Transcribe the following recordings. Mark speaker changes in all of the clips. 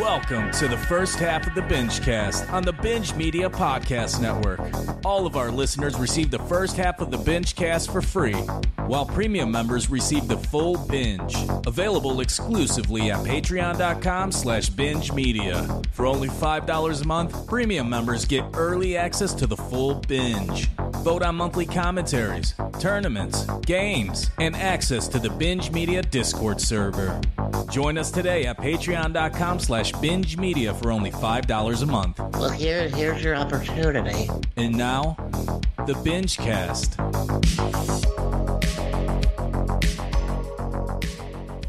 Speaker 1: Welcome to the first half of the Binge Cast on the Binge Media Podcast Network. All of our listeners receive the first half of the Binge Cast for free, while premium members receive the full binge. Available exclusively at patreon.com slash binge media. For only $5 a month, premium members get early access to the full binge. Vote on monthly commentaries, tournaments, games, and access to the Binge Media Discord server. Join us today at patreon.com slash binge media for only $5 a month.
Speaker 2: Well, here, here's your opportunity.
Speaker 1: And now, the Binge Cast.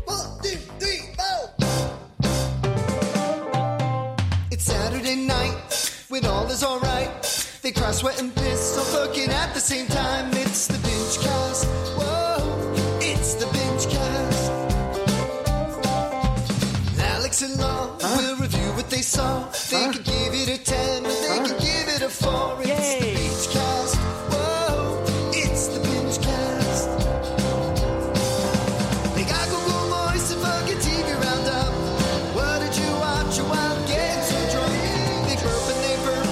Speaker 3: One, two, three, four. It's Saturday night when all is alright. They cry, sweat, and piss, all fucking at the same time. They saw. They could give it a 10, or they could give it a 4. It's the binge cast. Whoa, it's the binge cast. They got Google Voice and fucking TV roundup. What did you watch while getting so drunk? They burp and they burp,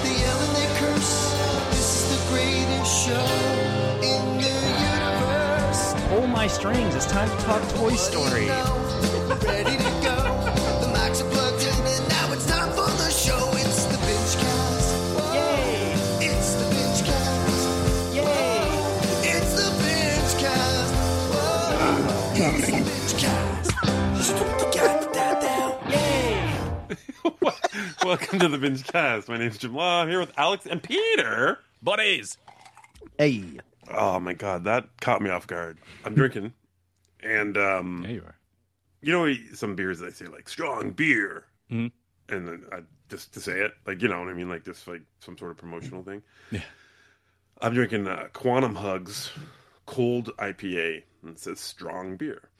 Speaker 3: they yell and they curse. This is the greatest show in the universe.
Speaker 4: Pull my strings. It's time to talk Toy Story.
Speaker 5: Welcome to the Binge Cast. My name's Jim Law. I'm here with Alex and Peter.
Speaker 1: Buddies!
Speaker 6: Hey,
Speaker 5: Oh my god, that caught me off guard. I'm drinking, and um,
Speaker 1: There you are.
Speaker 5: you know some beers they say like strong beer,
Speaker 1: Mhm.
Speaker 5: and then I, just to say it, like you know what I mean, like just like some sort of promotional thing.
Speaker 1: Yeah.
Speaker 5: I'm drinking uh, Quantum Hugs cold IPA, and it says strong beer.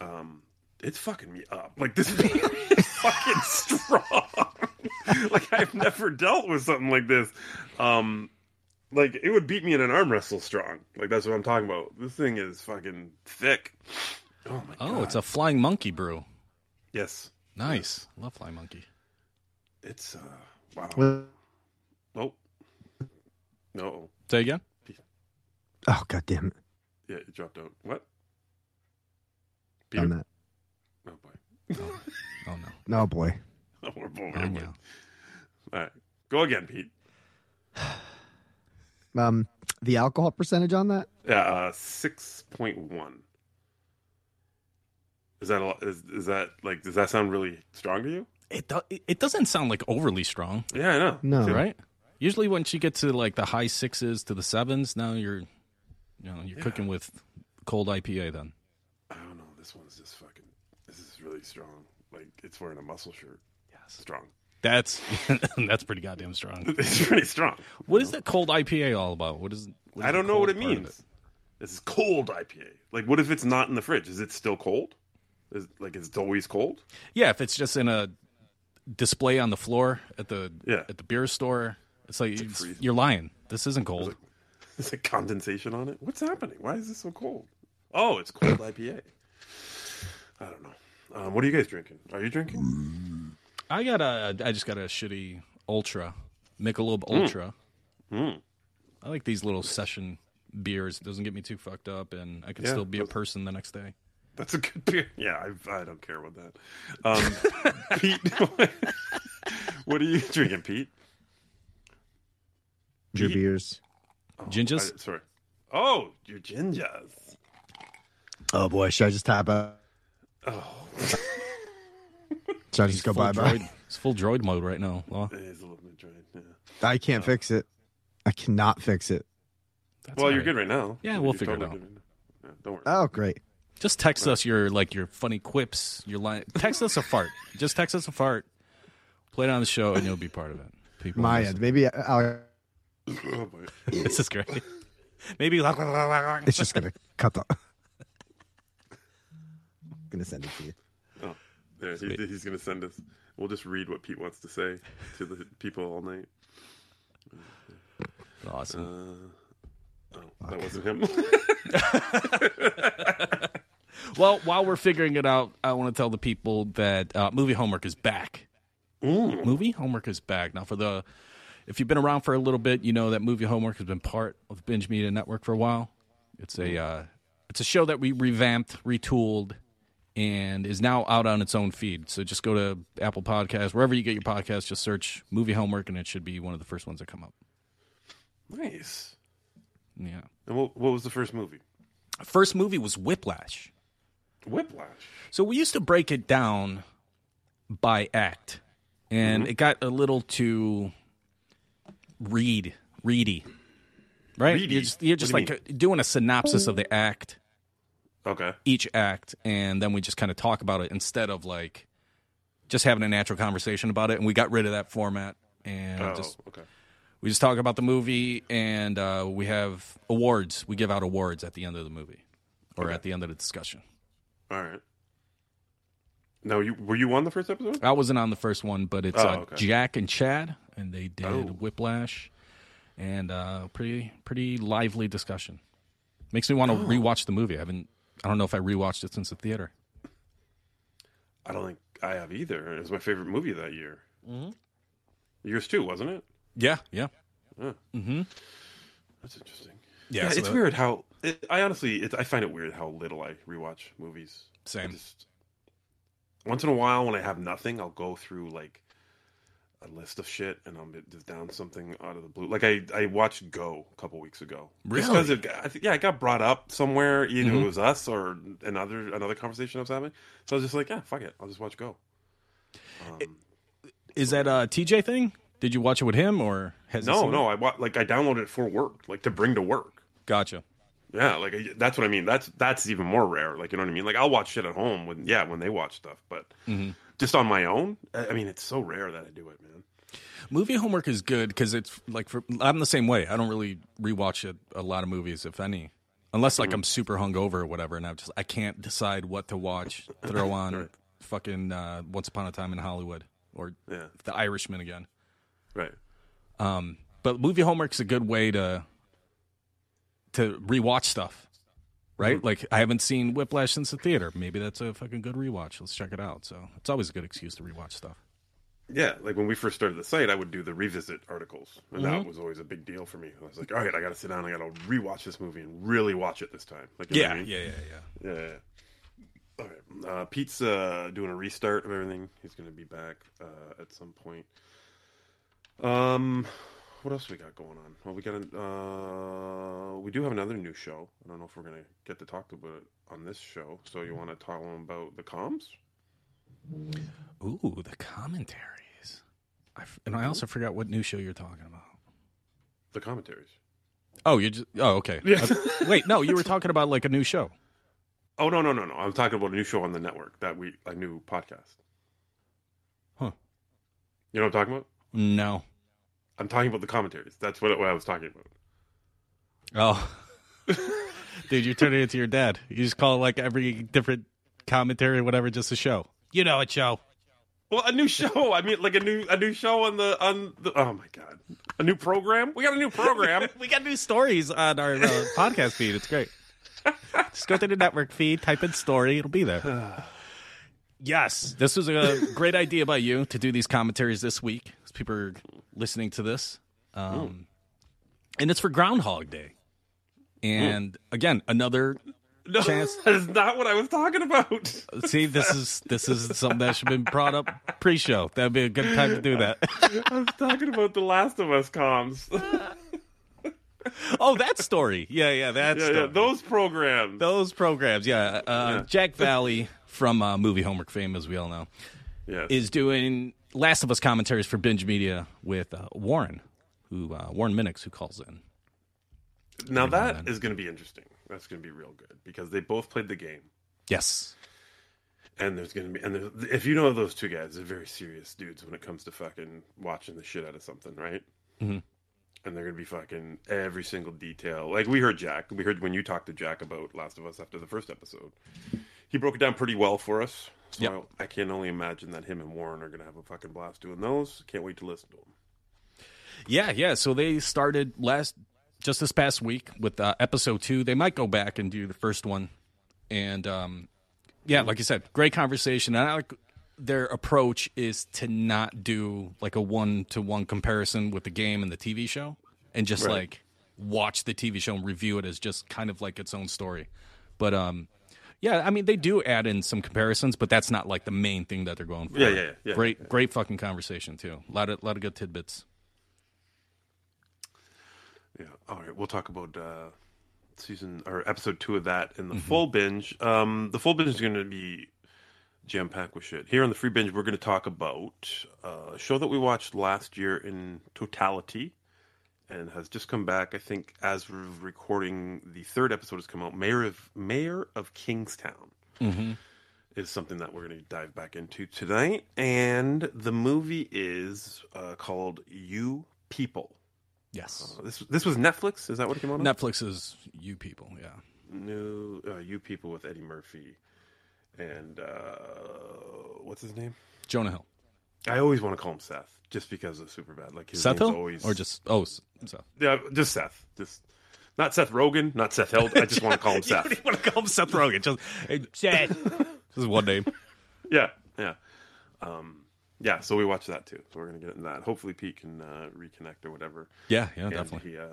Speaker 5: Um, it's fucking me up. Like this beer is fucking strong. like I've never dealt with something like this. Um, like it would beat me in an arm wrestle strong. Like that's what I'm talking about. This thing is fucking thick. Oh my god.
Speaker 1: Oh, it's a Flying Monkey brew.
Speaker 5: yes.
Speaker 1: Nice. Love Flying Monkey.
Speaker 5: It's uh wow.
Speaker 6: well,
Speaker 5: Oh. No.
Speaker 1: Say again?
Speaker 6: oh god damn it,
Speaker 5: Yeah, it dropped out. What?
Speaker 6: done that.
Speaker 5: Oh boy.
Speaker 1: Oh, no.
Speaker 6: No boy,
Speaker 5: We're both. We're
Speaker 1: no.
Speaker 5: both. All right. Go again, Pete.
Speaker 6: um, the alcohol percentage on that?
Speaker 5: Yeah, uh six point one. Is that a lot? Is, is that like? Does that sound really strong to you?
Speaker 1: It, do- it doesn't sound like overly strong,
Speaker 5: Yeah, I know.
Speaker 6: No,
Speaker 5: See?
Speaker 1: right? Usually when she gets to like the high sixes to the sevens, now you're, you know, you're cooking with cold IPA then.
Speaker 5: I don't know. This one's just fucking. This is really strong. Like it's wearing a muscle shirt. Strong.
Speaker 1: That's that's pretty goddamn strong.
Speaker 5: It's pretty strong.
Speaker 1: What is that cold IPA all about? What is? what is
Speaker 5: I don't know what it means. This is cold IPA. Like, what if it's not in the fridge? Is it still cold? Is like it's always cold?
Speaker 1: Yeah, if it's just in a display on the floor at the
Speaker 5: Yeah.
Speaker 1: at the beer store, it's like, it's- you're lying. This isn't cold.
Speaker 5: It's like- condensation on it? What's happening? Why is this so cold? Oh, it's cold IPA. I don't know. Um, what are you guys drinking? Are you drinking?
Speaker 1: I got a. I just got a shitty Ultra, Michelob Ultra.
Speaker 5: Mm.
Speaker 1: I like these little session beers. It doesn't get me too fucked up, and I can
Speaker 5: Yeah,
Speaker 1: still be a person the next day.
Speaker 5: That's a good beer. Yeah, I, I don't care about that. Um, Pete, what are you drinking, Pete?
Speaker 6: your
Speaker 5: Pete?
Speaker 6: beers.
Speaker 1: Gingers?
Speaker 5: I- sorry. Oh, your gingers.
Speaker 6: Oh boy, should I just tap out?
Speaker 5: Oh,
Speaker 6: Should I just go
Speaker 1: full
Speaker 6: bye bye?
Speaker 1: droid. It's full droid mode right now. Law.
Speaker 5: it is a little bit dry. Yeah.
Speaker 6: I can't oh. fix it. I cannot fix it.
Speaker 1: That's
Speaker 5: well,
Speaker 1: all
Speaker 5: you're good right now.
Speaker 1: Yeah,
Speaker 5: You're
Speaker 1: we'll figure it out.
Speaker 5: good right now. Yeah, don't worry.
Speaker 6: Oh great.
Speaker 1: Just text us your like your funny quips. Your line. Text us a fart. Just text us a fart. Play it on the show, and you'll be part of it. People,
Speaker 6: My
Speaker 1: listen.
Speaker 6: end. Maybe I'll,
Speaker 5: oh boy.
Speaker 1: this is great. Maybe
Speaker 6: it's just gonna cut the. gonna send it to you.
Speaker 5: There. He, he's going to send us. We'll just read what Pete wants to say to the people all night.
Speaker 1: awesome.
Speaker 5: Uh, oh, that wasn't him.
Speaker 1: Well, while we're figuring it out, I want to tell the people that uh, movie homework is back. Movie homework is back now. For the if you've been around for a little bit, you know that movie homework has been part of Binge Media Network for a while. It's a uh, it's a show that we revamped, retooled, and is now out on its own feed. So just go to Apple Podcasts, wherever you get your podcasts, just search movie homework, and it should be one of the first ones that come up.
Speaker 5: Nice.
Speaker 1: Yeah.
Speaker 5: And what, what was the first movie?
Speaker 1: First movie was Whiplash.
Speaker 5: Whiplash.
Speaker 1: So we used to break it down by act, and it got a little too read reedy, right?
Speaker 5: Reedy?
Speaker 1: You're just, you're just
Speaker 5: do you
Speaker 1: like uh, doing a synopsis of the act,
Speaker 5: Okay.
Speaker 1: each act, and then we just kind of talk about it instead of like just having a natural conversation about it. And we got rid of that format and
Speaker 5: Oh,
Speaker 1: just
Speaker 5: okay.
Speaker 1: we just talk about the movie, and uh, we have awards. We give out awards at the end of the movie or
Speaker 5: Okay.
Speaker 1: at the end of the discussion.
Speaker 5: All right. Now, you were you on the first episode?
Speaker 1: I wasn't on the first one, but it's
Speaker 5: Oh,
Speaker 1: uh,
Speaker 5: okay.
Speaker 1: Jack and Chad, and they did
Speaker 5: Oh.
Speaker 1: Whiplash, and uh, pretty pretty lively discussion. Makes me want to
Speaker 5: Oh.
Speaker 1: rewatch the movie. I haven't. I don't know if I rewatched it since the theater.
Speaker 5: I don't think I have either. It was my favorite movie that year.
Speaker 1: Mm-hmm.
Speaker 5: Yours too, wasn't it?
Speaker 1: Yeah, yeah, mm-hmm
Speaker 5: That's interesting.
Speaker 1: yeah.
Speaker 5: Yeah,
Speaker 1: so
Speaker 5: it's
Speaker 1: that-
Speaker 5: weird how it, I honestly it, I find it weird how little I rewatch movies. I
Speaker 1: Same.
Speaker 5: just- once in a while, when I have nothing, I'll go through like a list of shit and I'm just down something out of the blue. Like I I watched Go a couple weeks ago.
Speaker 1: Really?
Speaker 5: Because it, I think yeah, it got brought up somewhere. Either
Speaker 1: Mhm.
Speaker 5: it was us or another another conversation I was having. So I was just like, yeah, fuck it, I'll just watch Go. Um,
Speaker 1: Is that a TJ thing? Did you watch it with him or has he
Speaker 5: no,
Speaker 1: it?
Speaker 5: no, I wa- like I downloaded it for work, like to bring to work.
Speaker 1: Gotcha.
Speaker 5: Yeah, like I- that's what I mean. That's that's even more rare. Like you know what I mean. Like I'll watch shit at home when yeah when they watch stuff, but
Speaker 1: Mm-hmm.
Speaker 5: Just on my own. I mean, it's so rare that I do it, man.
Speaker 1: Movie homework is good because it's like for, I'm the same way. I don't really rewatch it, a lot of movies, if any, unless like I'm super hungover or whatever, and I just I can't decide what to watch. Throw on fucking uh, Once Upon a Time in Hollywood or
Speaker 5: Yeah.
Speaker 1: The Irishman again.
Speaker 5: Right.
Speaker 1: But movie homework's a good way to to rewatch stuff, right? Like I haven't seen Whiplash since the theater. Maybe that's a fucking good rewatch. Let's check it out. So it's always a good excuse to rewatch stuff.
Speaker 5: Yeah, like when we first started the site, I would do the revisit articles, and
Speaker 1: Mm-hmm.
Speaker 5: that was always a big deal for me. I was like, all right, I got to sit down, I got to rewatch this movie and really watch it this time. Like, what I mean?
Speaker 1: yeah, yeah.
Speaker 5: yeah. yeah. All right, uh, Pete's uh, doing a restart of everything. He's going to be back uh, at some point. Um, what else we got going on? Well, we got a, uh, we do have another new show. I don't know if we're going to get to talk about it on this show. So you want to talk about the comms?
Speaker 1: Ooh, the commentaries. I f- and I also forgot what new show you're talking about.
Speaker 5: The commentaries.
Speaker 1: Oh, you just oh okay.
Speaker 5: Yeah.
Speaker 1: Uh, wait, no, you were talking about like a new show.
Speaker 5: Oh no no no no! I'm talking about a new show on the network that we a new podcast.
Speaker 1: Huh.
Speaker 5: You know what I'm talking about?
Speaker 1: No.
Speaker 5: I'm talking about the commentaries. That's what, what I was talking about.
Speaker 1: Oh. Dude, you're turning into your dad. You just call like every different commentary or whatever just a show. You know it show.
Speaker 5: Well, a new show. I mean, like a new a new show on the on the. Oh my god, a new program. We got a new program.
Speaker 1: we got new stories on our uh, podcast feed. It's great. Just go to the network feed, type in story, it'll be there. yes, this was a great idea by you to do these commentaries this week. As people are listening to this, um, and it's for Groundhog Day. And again, another
Speaker 5: no,
Speaker 1: Chance.
Speaker 5: that is not what I was talking about.
Speaker 1: see. This is this is something that should have been brought up pre-show. That'd be a good time to do that.
Speaker 5: I was talking about the Last of Us comms.
Speaker 1: oh, that story. Yeah, yeah, that
Speaker 5: yeah,
Speaker 1: story.
Speaker 5: yeah, those programs.
Speaker 1: Those programs, yeah. Uh, Jack Valley from uh, movie homework fame, as we all know,
Speaker 5: yes.
Speaker 1: is doing Last of Us commentaries for Binge Media with uh, Warren, who uh, Warren Minix, who calls in.
Speaker 5: now that is going to be interesting. That's going to be real good because they both played the game.
Speaker 1: Yes.
Speaker 5: And there's gonna be, and if you know those two guys, they're very serious dudes when it comes to fucking watching the shit out of something, right?
Speaker 1: Mhm.
Speaker 5: And they're gonna be fucking every single detail. Like we heard Jack, we heard when you talked to Jack about Last of Us after the first episode, he broke it down pretty well for us. So
Speaker 1: Yep.
Speaker 5: I, I can only imagine that him and Warren are gonna have a fucking blast doing those. Can't wait to listen to them.
Speaker 1: Yeah, yeah. So they started last, just this past week with uh, episode two. They might go back and do the first one. And um, yeah, like you said, great conversation. And I like their approach is to not do like a one to one comparison with the game and the TV show, and just
Speaker 5: Right.
Speaker 1: like watch the TV show and review it as just kind of like its own story. But um, yeah, I mean they do add in some comparisons, but that's not like the main thing that they're going for.
Speaker 5: Yeah, yeah, yeah, yeah.
Speaker 1: great, great fucking conversation too. A lot of, lot of good tidbits.
Speaker 5: Yeah. All right. We'll talk about uh, season or episode two of that in the
Speaker 1: Mm-hmm.
Speaker 5: full binge. Um, the full binge is going to be jam packed with shit. Here on the free binge, we're going to talk about uh, a show that we watched last year in totality and has just come back. I think as we're recording, the third episode has come out. Mayor of Mayor of Kingstown
Speaker 1: Mm-hmm.
Speaker 5: is something that we're going to dive back into tonight, and the movie is uh, called You People.
Speaker 1: Yes,
Speaker 5: Uh, this this was Netflix. Is that what it came out on?
Speaker 1: Netflix is you people. Yeah,
Speaker 5: New uh, You People with Eddie Murphy and uh, what's his name?
Speaker 1: Jonah Hill,
Speaker 5: I always want to call him Seth, just because of Superbad. Like his
Speaker 1: Seth Hill,
Speaker 5: always
Speaker 1: or just oh Seth.
Speaker 5: yeah, just Seth. Just not Seth Rogen, not Seth Hill. I just want to call him Seth.
Speaker 1: don't want to call him Seth Rogen. Just hey, Seth. this is one name.
Speaker 5: Yeah, yeah, um, yeah. So we watch that too. So we're gonna get into that. Hopefully, Pete can uh, reconnect or whatever.
Speaker 1: Yeah, yeah,
Speaker 5: And
Speaker 1: definitely.
Speaker 5: He, uh,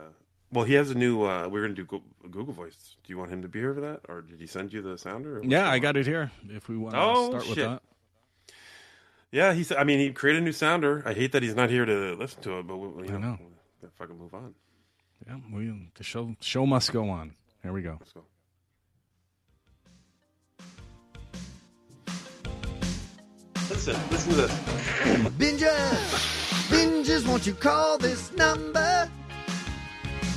Speaker 5: well, he has a new. Uh, we're gonna do Google Voice. Do you want him to be here for that, or did he send you the sounder?
Speaker 1: Yeah, I got it here. If we want to
Speaker 5: Oh,
Speaker 1: start with that.
Speaker 5: Yeah, he said. I mean, he created a new sounder. I hate that he's not here to listen to it, but we, you know,
Speaker 1: know.
Speaker 5: we'll fucking move on.
Speaker 1: Yeah, we the show show must go on. Here we go.
Speaker 5: Let's go. Listen, listen to this.
Speaker 3: Binges, binges, won't you call this number?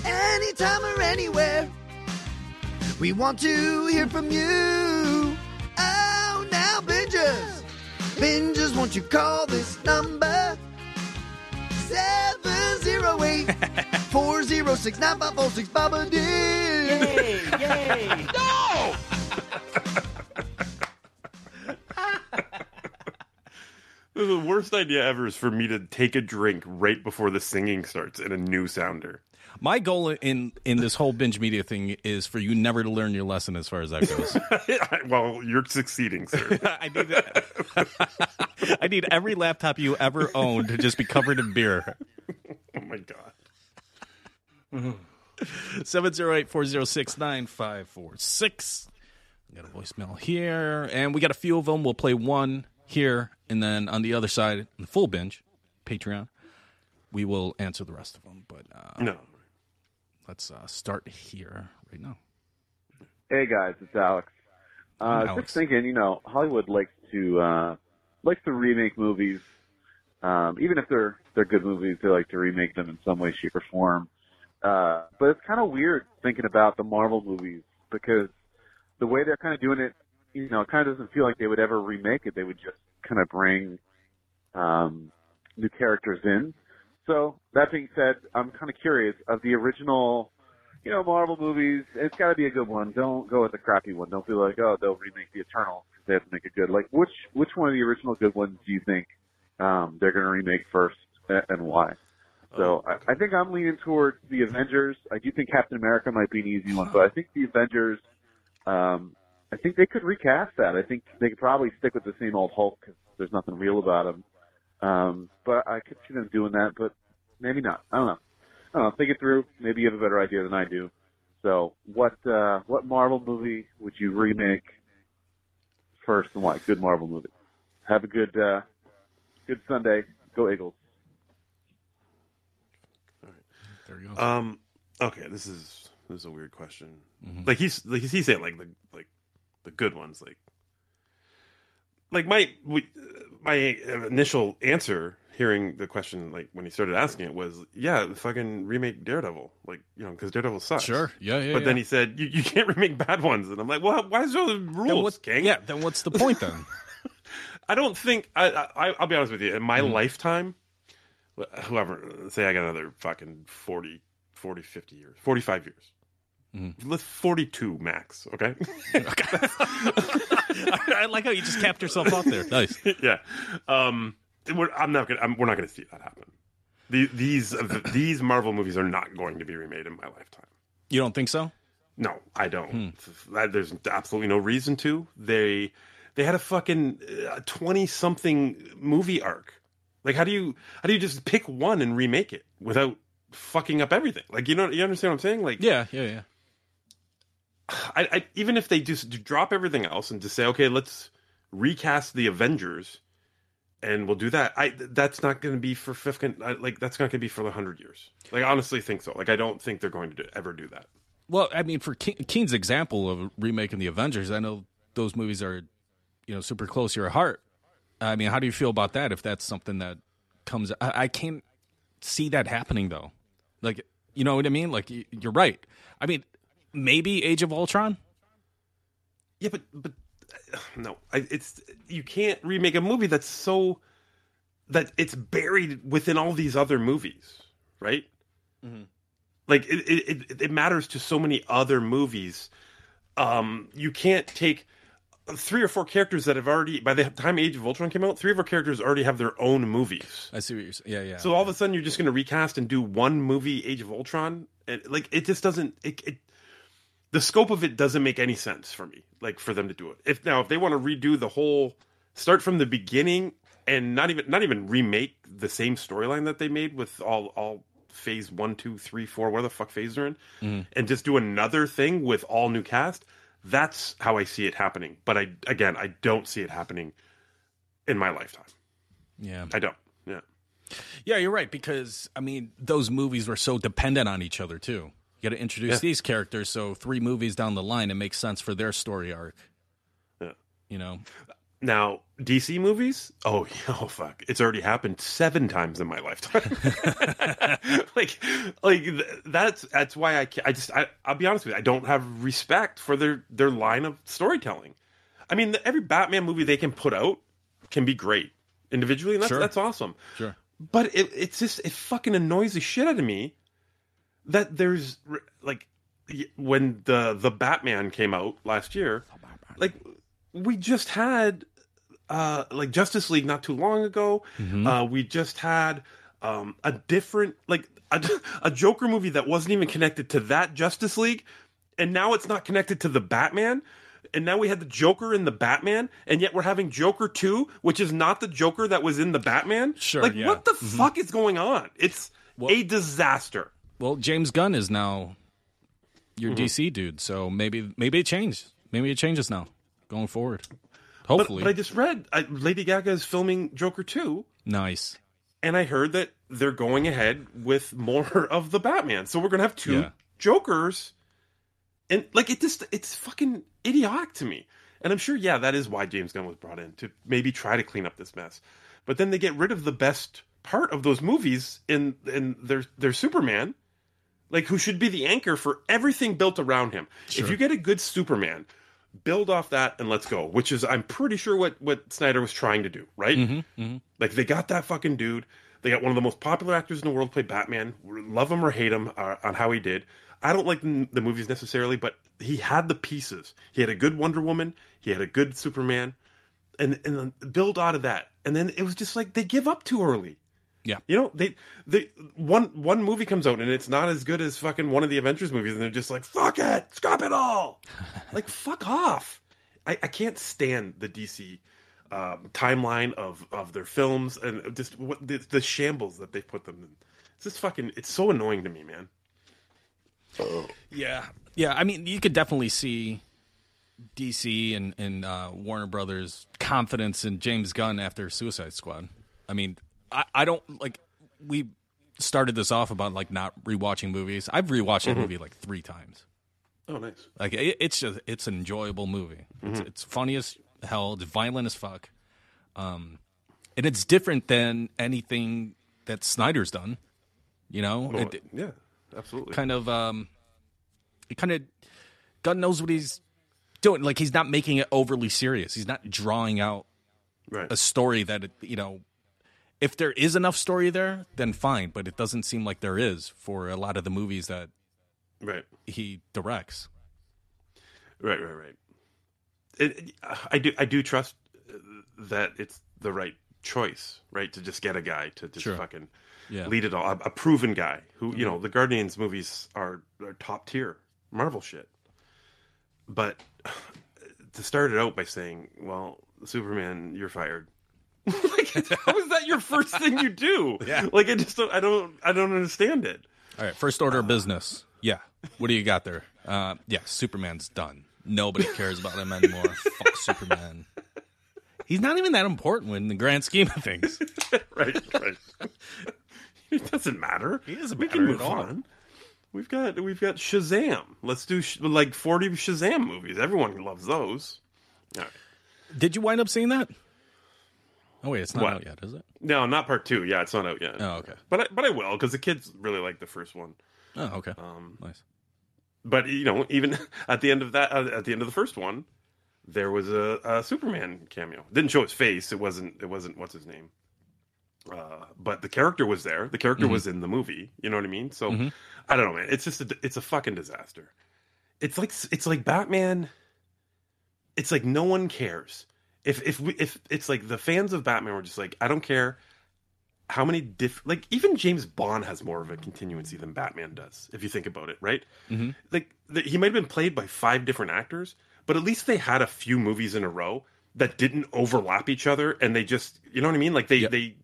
Speaker 3: Anytime or anywhere. We want to hear from you. Oh, now binges, binges, won't you call this number? 708 406 9546 Baba Ding.
Speaker 4: Yay! Yay! No!
Speaker 5: The worst idea ever is for me to take a drink right before the singing starts in a new sounder.
Speaker 1: My goal in in this whole binge media thing is for you never to learn your lesson as far as that goes.
Speaker 5: well, you're succeeding, sir.
Speaker 1: I need I need every laptop you ever owned to just be covered in beer.
Speaker 5: oh my god.
Speaker 1: 708-406-9546. We got a voicemail here, and we got a few of them. We'll play one here, and then on the other side, in the full binge, Patreon, we will answer the rest of them. But uh,
Speaker 5: No.
Speaker 1: Let's uh, start here right now.
Speaker 7: Hey guys, it's Alex. Uh,
Speaker 1: Alex.
Speaker 7: Just thinking, you know, Hollywood likes to uh, likes to remake movies. Um, even if they're they're good movies, they like to remake them in some way, shape, or form. Uh, but it's kind of weird thinking about the Marvel movies because the way they're kind of doing it, you know, it kind of doesn't feel like they would ever remake it. They would just kind of bring um, new characters in. So that being said, I'm kind of curious of the original you know, Marvel movies, it's got to be a good one. Don't go with a crappy one. Don't be like, oh, they'll remake the Eternal. They have to make it good. Like, which which one of the original good ones do you think um, they're going to remake first, and why? So
Speaker 5: Oh, okay.
Speaker 7: I, I think I'm leaning towards the Avengers. I do think Captain America might be an easy one, but I think the Avengers. Um, I think they could recast that. I think they could probably stick with the same old Hulk because there's nothing real about him. Um, but I could see them doing that, but maybe not. I don't know. I don't know. Think it through. Maybe you have a better idea than I do. So, what uh, what Marvel movie would you remake first, and why? Good Marvel movie. Have a good uh, good Sunday. Go Eagles. All right.
Speaker 1: There you go.
Speaker 5: Um. Okay. This is this is a weird question.
Speaker 1: Mhm.
Speaker 5: Like he's like he's saying like the like the good ones like like my we, my initial answer hearing the question like when he started asking it was yeah the fucking remake Daredevil like you know because Daredevil sucks
Speaker 1: Sure. Yeah, yeah.
Speaker 5: but then he said you, you can't remake bad ones and I'm like well why is there the rules
Speaker 1: what-
Speaker 5: King
Speaker 1: Yeah, then what's the point then?
Speaker 5: I don't think I, I I'll be honest with you. In my
Speaker 1: Mhm.
Speaker 5: lifetime, whoever say I got another fucking 40, 40 50 years, forty five years.
Speaker 1: Mhm.
Speaker 5: Forty two max. Okay.
Speaker 1: I like how you just capped yourself off there. Nice.
Speaker 5: yeah. Um. We're, I'm not gonna. I'm, we're not gonna see that happen. The, these these Marvel movies are not going to be remade in my lifetime.
Speaker 1: You don't think so?
Speaker 5: No, I don't. Hmm. That- There's absolutely no reason to. They they had a fucking uh, twenty something movie arc. Like, how do you how do you just pick one and remake it without fucking up everything? Like, you know, you understand what I'm saying? Like,
Speaker 1: Yeah, yeah, yeah.
Speaker 5: I, I even if they just drop everything else and just say, okay, let's recast the Avengers, and we'll do that. I that's not going to be for fucking I- like that's not going to be for the hundred years. Like, I honestly think so. Like, I don't think they're going to do, ever do that.
Speaker 1: Well, I mean, for Ke- Keen's example of remaking the Avengers, I know those movies are, you know, super close to your heart. I mean, how do you feel about that? If that's something that comes, I, I can't see that happening though. Like, you know what I mean? Like, you're right. I mean, maybe Age of Ultron.
Speaker 5: Yeah, but but no, I, it's you can't remake a movie that's so that it's buried within all these other movies, right? Like it, it it matters to so many other movies. Um, you can't take three or four characters that have already by the time Age of Ultron came out, three of our characters already have their own movies.
Speaker 1: I see what you're saying. Yeah, yeah.
Speaker 5: So all of a sudden, you're just going to recast and do one movie, Age of Ultron, and like it just doesn't. It, it the scope of it doesn't make any sense for me. Like for them to do it. If now if they want to redo the whole, start from the beginning and not even not even remake the same storyline that they made with all all phase one, two, three, four, where the fuck phase they're in, mm-hmm. and just do another thing with all new cast. That's how I see it happening. But I again, I don't see it happening in my lifetime.
Speaker 1: yeah.
Speaker 5: I don't. Yeah.
Speaker 1: Yeah, you're right because I mean those movies were so dependent on each other too. You got to introduce
Speaker 5: Yeah.
Speaker 1: these characters so three movies down the line it makes sense for their story arc.
Speaker 5: Yeah.
Speaker 1: You know.
Speaker 5: Now, DC movies? Oh, oh fuck. It's already happened 7 times in my lifetime. like like that's that's why I I just I I'll be honest with you. I don't have respect for their their line of storytelling. I mean, every Batman movie they can put out can be great individually, and that's
Speaker 1: Sure.
Speaker 5: that's awesome.
Speaker 1: Sure.
Speaker 5: But it, it's just it fucking annoys the shit out of me that there's like when the the Batman came out last year, like we just had uh like Justice League not too long ago. Uh we just had um a different like a, a Joker movie that wasn't even connected to that Justice League and now it's not connected to the Batman. And now we had the Joker in the Batman, and yet we're having Joker 2, which is not the Joker that was in the Batman.
Speaker 1: Sure,
Speaker 5: Like,
Speaker 1: yeah.
Speaker 5: what the fuck is going on? It's a disaster.
Speaker 1: Well, James Gunn is now
Speaker 5: Mm-hmm.
Speaker 1: your DC dude, so maybe maybe it changed. Maybe it changes now going forward.
Speaker 5: But,
Speaker 1: Hopefully.
Speaker 5: but I just read I, Lady Gaga is filming Joker 2,
Speaker 1: nice.
Speaker 5: and I heard that they're going ahead with more of the Batman. So we're going to have two
Speaker 1: Yeah.
Speaker 5: Jokers. And like it just it's fucking idiotic to me. And I'm sure yeah, that is why James Gunn was brought in to maybe try to clean up this mess. But then they get rid of the best part of those movies in in their their Superman, like who should be the anchor for everything built around him. If you get a good Superman, build off that and let's go, which is I'm pretty sure what what Snyder was trying to do, right? Like they got that fucking dude. They got one of the most popular actors in the world play Batman. Love him or hate him uh, on how he did. I don't like the, the movies necessarily, but he had the pieces. He had a good Wonder Woman. He had a good Superman, and and build out of that. And then it was just like they give up too early.
Speaker 1: Yeah.
Speaker 5: You know, they they one one movie comes out and it's not as good as fucking one of the Avengers movies, and they're just like, fuck it, scrap it all. like fuck off. I, I can't stand the DC um, timeline of of their films and just what the, the shambles that they put them in. It's just fucking. It's so annoying to me, man. Oh.
Speaker 1: Yeah, yeah. I mean, you could definitely see DC and and uh, Warner Brothers confidence in James Gunn after Suicide Squad. I mean, I, I don't like we started this off about like not rewatching movies. I've rewatched that movie like three times.
Speaker 5: Oh, nice.
Speaker 1: Like it, it's just it's an enjoyable movie. It's, it's funny as hell. It's violent as fuck. Um, and it's different than anything that Snyder's done. You know,
Speaker 5: Oh,
Speaker 1: it,
Speaker 5: yeah, absolutely.
Speaker 1: kind of um it kind of God knows what he's doing. Like he's not making it overly serious. He's not drawing out
Speaker 5: right.
Speaker 1: a story that it, you know. If there is enough story there, then fine. But it doesn't seem like there is for a lot of the movies that
Speaker 5: Right.
Speaker 1: he directs.
Speaker 5: Right, right, right. It, it- I do, I do trust uh, that it's the right choice, right? To just get a guy to just
Speaker 1: Sure.
Speaker 5: fucking
Speaker 1: Yeah.
Speaker 5: lead it all, a, a proven guy who, you know, the Guardians movies are, are top tier Marvel shit. but to start it out by saying, "Well, Superman, you're fired." like, how is that your first thing you do?
Speaker 1: Yeah.
Speaker 5: Like, I just don't, I don't, I don't understand it.
Speaker 1: All right, first order of business. Yeah. What do you got there? Uh, yeah, Superman's done. Nobody cares about him anymore. Fuck Superman. He's not even that important in the grand scheme of things.
Speaker 5: right, right. it doesn't matter.
Speaker 1: He doesn't
Speaker 5: we
Speaker 1: matter
Speaker 5: can move
Speaker 1: at all.
Speaker 5: on. We've got we've got Shazam. Let's do sh- like forty Shazam movies. Everyone loves those. All right.
Speaker 1: Did you wind up seeing that? Oh wait, it's not
Speaker 5: What?
Speaker 1: out yet, is it?
Speaker 5: No, not part two. Yeah, it's not out yet.
Speaker 1: Oh, okay.
Speaker 5: But I, but I will because the kids really like the first one.
Speaker 1: Oh, okay.
Speaker 5: Um,
Speaker 1: nice.
Speaker 5: but you know, even at the end of that, uh, at the end of the first one, there was a, a Superman cameo. Didn't show his face. It wasn't. It wasn't. What's his name? Uh, but the character was there. The character was in the movie. You know what I mean? So I don't know, man. It's just a, it's a fucking disaster. It's like it's like Batman. It's like no one cares. If if we, if it's like the fans of Batman were just like I don't care how many diff like even James Bond has more of a continuancy than Batman does if you think about it, right?
Speaker 1: Mm-hmm.
Speaker 5: Like the, he might have been played by five different actors, but at least they had a few movies in a row that didn't overlap each other, and they just you know what I mean? Like they
Speaker 1: Yep.
Speaker 5: they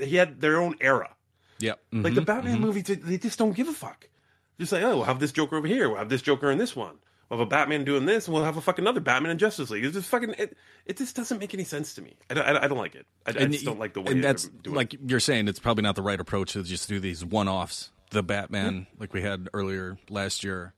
Speaker 5: he had their own era.
Speaker 1: Yep.
Speaker 5: Like the
Speaker 1: Mhm,
Speaker 5: Batman
Speaker 1: mhm.
Speaker 5: movies, they, they just don't give a fuck. Just like, oh, we'll have this Joker over here. We'll have this Joker in this one. We'll have a Batman doing this, and we'll have a fucking other Batman in Justice League. It's just fucking. It, it just doesn't make any sense to me. I don't, I, I don't like it. I, I just don't like the way
Speaker 1: And that's like
Speaker 5: it.
Speaker 1: you're saying. It's probably not the right approach to just do these one-offs. The Batman, like we had earlier last year,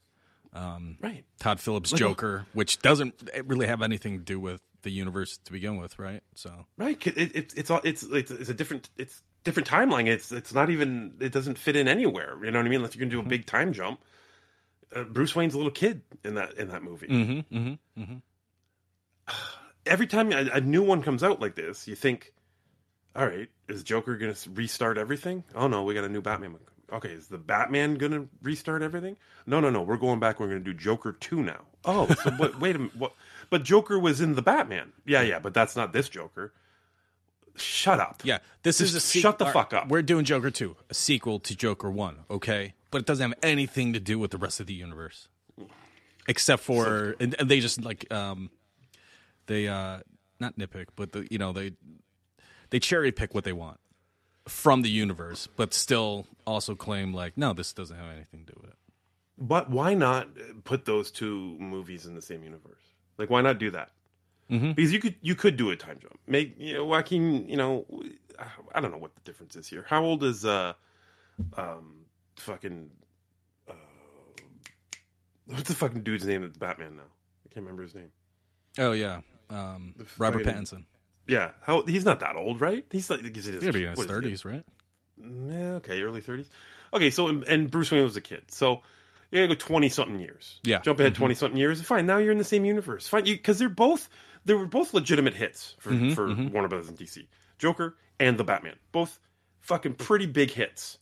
Speaker 1: um,
Speaker 5: Right.
Speaker 1: Todd Phillips Joker, which doesn't really have anything to do with the universe to begin with, right? So
Speaker 5: Right. It, it, it's all. It's, it's it's a different. It's different timeline. It's it's not even. It doesn't fit in anywhere. You know what I mean? Unless you're gonna do a mm-hmm. big time jump. Uh, Bruce Wayne's a little kid in that in that movie.
Speaker 1: mm-hmm, mm-hmm, mm-hmm.
Speaker 5: every time a, a new one comes out like this, you think, all right, is Joker going to restart everything? Oh no, we got a new Batman. Okay, is the Batman going to restart everything? No, no, no. We're going back. We're going to do Joker two now. Oh, so what, wait a minute. What? But Joker was in the Batman. Yeah, yeah, but that's not this Joker. Shut up.
Speaker 1: Yeah, this is a
Speaker 5: Just
Speaker 1: sequ-
Speaker 5: shut the
Speaker 1: all
Speaker 5: fuck up.
Speaker 1: We're doing Joker 2, a sequel to Joker 1, okay? But it doesn't have anything to do with the rest of the universe. Except for and, and they just like um they uh not nitpick, but the you know, they they cherry pick what they want from the universe, but still also claim like, no, this doesn't have anything to do with it.
Speaker 5: But why not put those two movies in the same universe? Like, why not do that?
Speaker 1: Mhm.
Speaker 5: Because you could you could do a time jump. Make you know, Joaquin. You know, I don't know what the difference is here. How old is uh, um, fucking uh, what's the fucking dude's name that's Batman now? I can't remember his name.
Speaker 1: Oh yeah. Um Robert
Speaker 5: fucking-
Speaker 1: Pattinson.
Speaker 5: Yeah, how he's not that old, right? He's like he's in his,
Speaker 1: He's gonna be in his
Speaker 5: what is he?
Speaker 1: thirties, right?
Speaker 5: Yeah, okay, early thirties. Okay, so and Bruce Wayne was a kid, so you gotta go twenty something years.
Speaker 1: Yeah.
Speaker 5: jump ahead
Speaker 1: Mhm.
Speaker 5: twenty something years. Fine, now you're in the same universe. Fine, because they're both they were both legitimate hits for
Speaker 1: Mhm,
Speaker 5: for
Speaker 1: mhm.
Speaker 5: Warner Brothers and DC. Joker and the Batman, both fucking pretty big hits.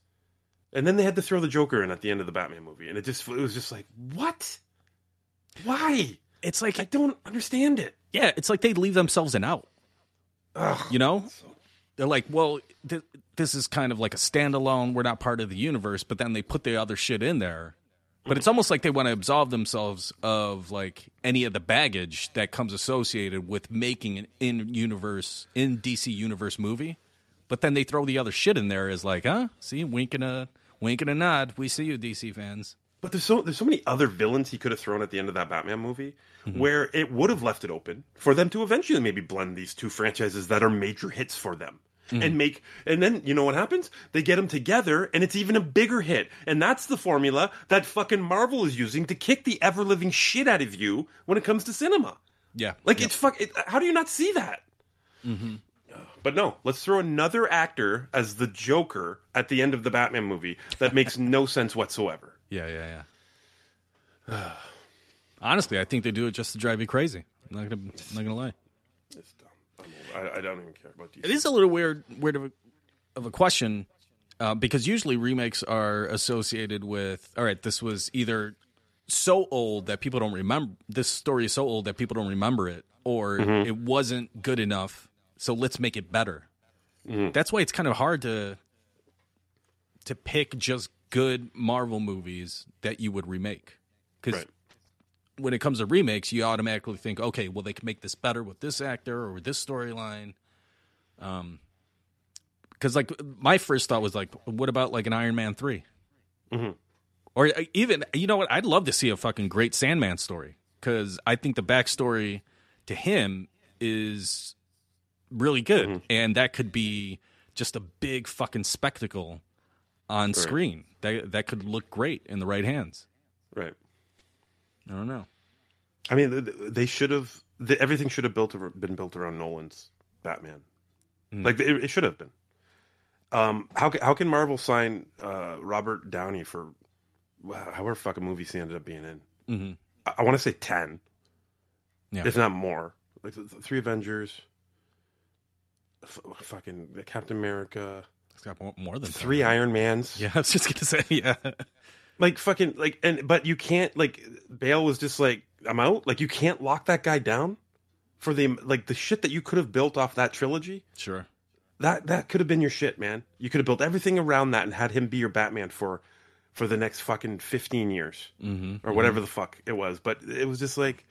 Speaker 5: And then they had to throw the Joker in at the end of the Batman movie, and it just it was just like what? Why?
Speaker 1: It's like
Speaker 5: I don't understand it.
Speaker 1: yeah, it's like they leave themselves an out.
Speaker 5: Ugh.
Speaker 1: You know, they're like, well, th- this is kind of like a standalone. We're not part of the universe, but then they put the other shit in there. But it's almost like they want to absolve themselves of like any of the baggage that comes associated with making an in universe in DC universe movie. But then they throw the other shit in there as like, huh? See, wink and a wink and a nod. We see you, DC fans.
Speaker 5: But there's so there's so many other villains he could have thrown at the end of that Batman movie mm-hmm. where it would have left it open for them to eventually maybe blend these two franchises that are major hits for them. Mm-hmm. And make and then you know what happens? They get them together and it's even a bigger hit. And that's the formula that fucking Marvel is using to kick the ever living shit out of you when it comes to cinema.
Speaker 1: Yeah,
Speaker 5: Like it's fuck. It, how do you not see that? Mm-hmm. But no, let's throw another actor as the Joker at the end of the Batman movie. That makes no sense whatsoever.
Speaker 1: yeah, yeah, yeah. Honestly, I think they do it just to drive you crazy. I'm not gonna, I'm not gonna lie.
Speaker 5: It's dumb. I'm over- I, I don't even care about DC.
Speaker 1: It is a little weird, weird of a, of a question uh, because usually remakes are associated with. All right, this was either so old that people don't remember. This story is so old that people don't remember it, or it wasn't good enough. So let's make it better. That's why it's kind of hard to to pick just good Marvel movies that you would remake because
Speaker 5: Right.
Speaker 1: When it comes to remakes, you automatically think, okay, well, they can make this better with this actor or with this storyline. Um, because like my first thought was like, what about like an Iron Man 3
Speaker 5: Mhm.
Speaker 1: or uh, even you know what? I'd love to see a fucking great Sandman story because I think the backstory to him is really good,
Speaker 5: Mm-hmm.
Speaker 1: and that could be just a big fucking spectacle on screen. That that could look great in the right hands.
Speaker 5: Right.
Speaker 1: I don't know.
Speaker 5: I mean, th- th- they should have. The, everything should have built been built around Nolan's Batman. Like it, it should have been. Um, how how can Marvel sign uh, Robert Downey for however fucking movies he ended up being in?
Speaker 1: hmm
Speaker 5: I, I want to say ten,
Speaker 1: Yeah.
Speaker 5: if not more. Like the, the three Avengers, f- fucking Captain America,
Speaker 1: It's got more, than
Speaker 5: three
Speaker 1: ten.
Speaker 5: Iron Mans.
Speaker 1: Yeah, I was just gonna say yeah.
Speaker 5: Like fucking like and but you can't like Bale was just like I'm out. Like you can't lock that guy down for the like the shit that you could have built off that trilogy.
Speaker 1: Sure.
Speaker 5: That that could have been your shit, man. You could have built everything around that and had him be your Batman for for the next fucking 15 years
Speaker 1: Mm-hmm.
Speaker 5: or whatever the fuck it was. But it was just like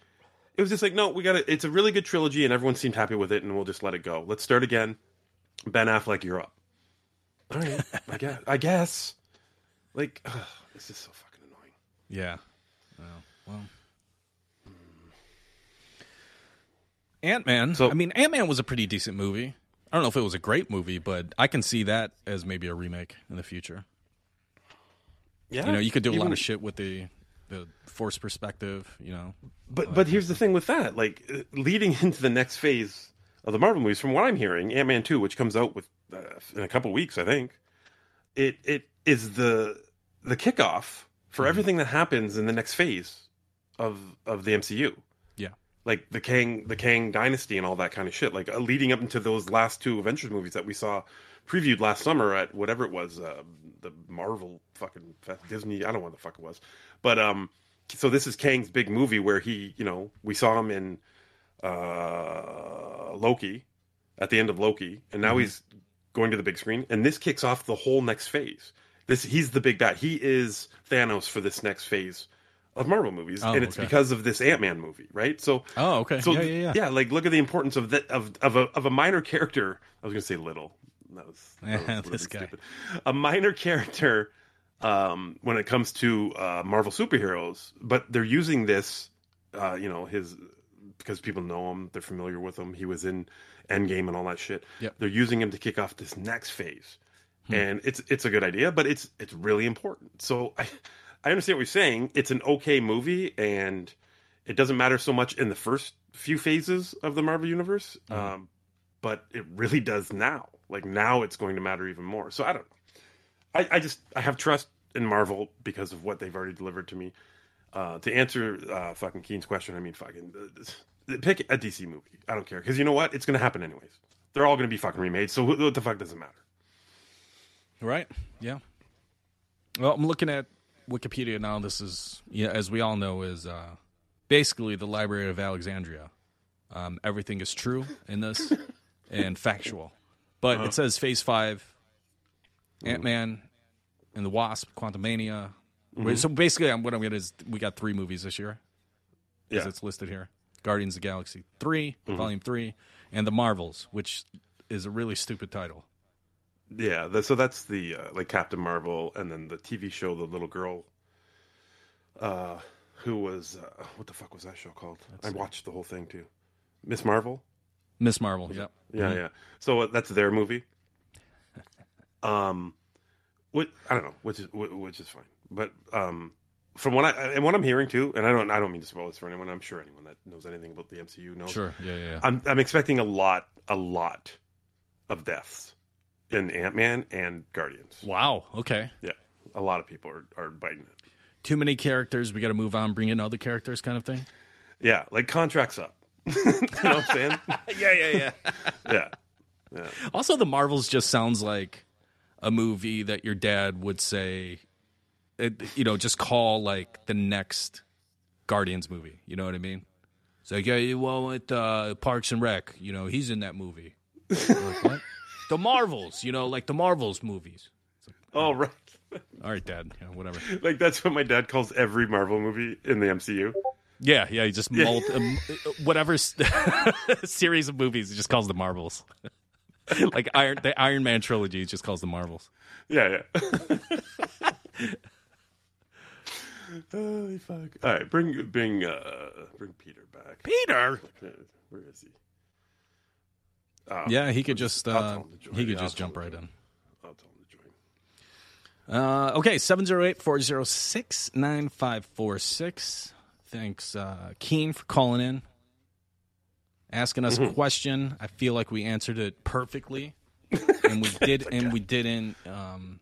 Speaker 5: it was just like no, we got to it's a really good trilogy and everyone seemed happy with it and we'll just let it go. Let's start again. Ben Affleck, you're up. All right, I guess. I guess. Like ugh, this is so fucking annoying.
Speaker 1: Yeah. Well, well. Ant Man.
Speaker 5: So-
Speaker 1: I mean, Ant Man was a pretty decent movie. I don't know if it was a great movie, but I can see that as maybe a remake in the future.
Speaker 5: Yeah,
Speaker 1: You know, you could do a lot of shit with the the force perspective. You know,
Speaker 5: But but here's the thing with that, like uh, leading into the next phase of the Marvel movies, from what I'm hearing, Ant Man two, which comes out with uh, in a couple weeks, I think, it it is the the kickoff for everything that happens in the next phase of of the MCU,
Speaker 1: yeah,
Speaker 5: like the Kang the Kang dynasty and all that kind of shit, like uh, leading up into those last two Avengers movies that we saw previewed last summer at whatever it was, uh, the Marvel fucking Fest- Disney, I don't know what the fuck it was, but um, so this is Kang's big movie where he, you know, we saw him in uh, Loki at the end of Loki, and now he's going to the big screen, and this kicks off the whole next phase. This he's the big bad. He is Thanos for this next phase of Marvel movies,
Speaker 1: Oh,
Speaker 5: and it's
Speaker 1: okay.
Speaker 5: because of this Ant Man movie, right? So,
Speaker 1: Oh, okay.
Speaker 5: so
Speaker 1: Yeah, yeah, yeah.
Speaker 5: like look at the importance of that of of a of a minor character. I was going to say little. That was, that was
Speaker 1: this guy.
Speaker 5: stupid. A minor character um, when it comes to uh, Marvel superheroes, but they're using this, uh, you know, his because people know him, they're familiar with him. He was in Endgame and all that shit.
Speaker 1: Yep.
Speaker 5: They're using him to kick off this next phase,
Speaker 1: Hmm.
Speaker 5: and it's it's a good idea, but it's it's really important. So I I understand what you're saying. It's an okay movie, and it doesn't matter so much in the first few phases of the Marvel universe,
Speaker 1: Mm-hmm.
Speaker 5: um, but it really does now. Like now, it's going to matter even more. So I don't. I, I just I have trust in Marvel because of what they've already delivered to me. Uh, to answer uh, fucking Keen's question, I mean fucking uh, pick a DC movie. I don't care because you know what? It's going to happen anyways. They're all going to be fucking remade. So what, what the fuck does it matter?
Speaker 1: Right. Yeah. Well, I'm looking at Wikipedia now. This is, yeah, as we all know, is uh, basically the Library of Alexandria. Um, everything is true in this and factual, but it says Phase Five, Ant Man, and the Wasp, Quantumania. Wait, So basically, I'm, what I'm getting is we got three movies this year, as
Speaker 5: Yeah.
Speaker 1: it's listed here: Guardians of the Galaxy 3 Volume Three, and the Marvels, which is a really stupid title.
Speaker 5: Yeah, the, so that's the uh, like Captain Marvel, and then the TV show, the little girl, uh, who was uh, what the fuck was that show called? I watched the whole thing too. Miss Marvel.
Speaker 1: Miss Marvel. Yep.
Speaker 5: Yeah, yeah. So uh, that's their movie. Um, what I don't know, which is which is fine, but um, from what I and what I'm hearing too, and I don't I don't mean to spoil this for anyone. I'm sure anyone that knows anything about the MCU knows.
Speaker 1: Sure. Yeah. Yeah. yeah.
Speaker 5: I'm I'm expecting a lot a lot of deaths in Ant Man and Guardians.
Speaker 1: Wow. Okay.
Speaker 5: Yeah, a lot of people are, are biting it.
Speaker 1: Too many characters. We got to move on. Bring in other characters, kind of thing.
Speaker 5: Yeah, like contracts up. you know what I'm saying?
Speaker 1: Yeah. Yeah. Yeah.
Speaker 5: Yeah.
Speaker 1: also, the Marvels just sounds like a movie that your dad would say, it, you know, just call like the next Guardians movie. You know what I mean? It's like, yeah, you well with uh, Parks and Rec. You know, he's in that movie. like, what? The Marvels. You know, like the Marvels movies.
Speaker 5: Oh right.
Speaker 1: All right, Dad. Yeah, whatever.
Speaker 5: Like that's what my dad calls every Marvel movie in the MCU.
Speaker 1: Yeah, yeah. He just mult, um, whatever series of movies, he just calls the Marvels. like Iron, the Iron Man trilogy, he just calls the Marvels.
Speaker 5: Yeah, yeah. Holy fuck! All right, bring bring uh bring Peter back.
Speaker 1: Peter.
Speaker 5: Where is he? Oh,
Speaker 1: Yeah, he could just uh,
Speaker 5: tell him to join.
Speaker 1: he could
Speaker 5: I'll
Speaker 1: just jump right in.
Speaker 5: I'll tell him to join.
Speaker 1: Uh, okay, 708-406-9546. Thanks, uh, Keen, for calling in, asking us
Speaker 5: Mm-hmm.
Speaker 1: a question. I feel like we answered it perfectly, and we did, and we didn't um,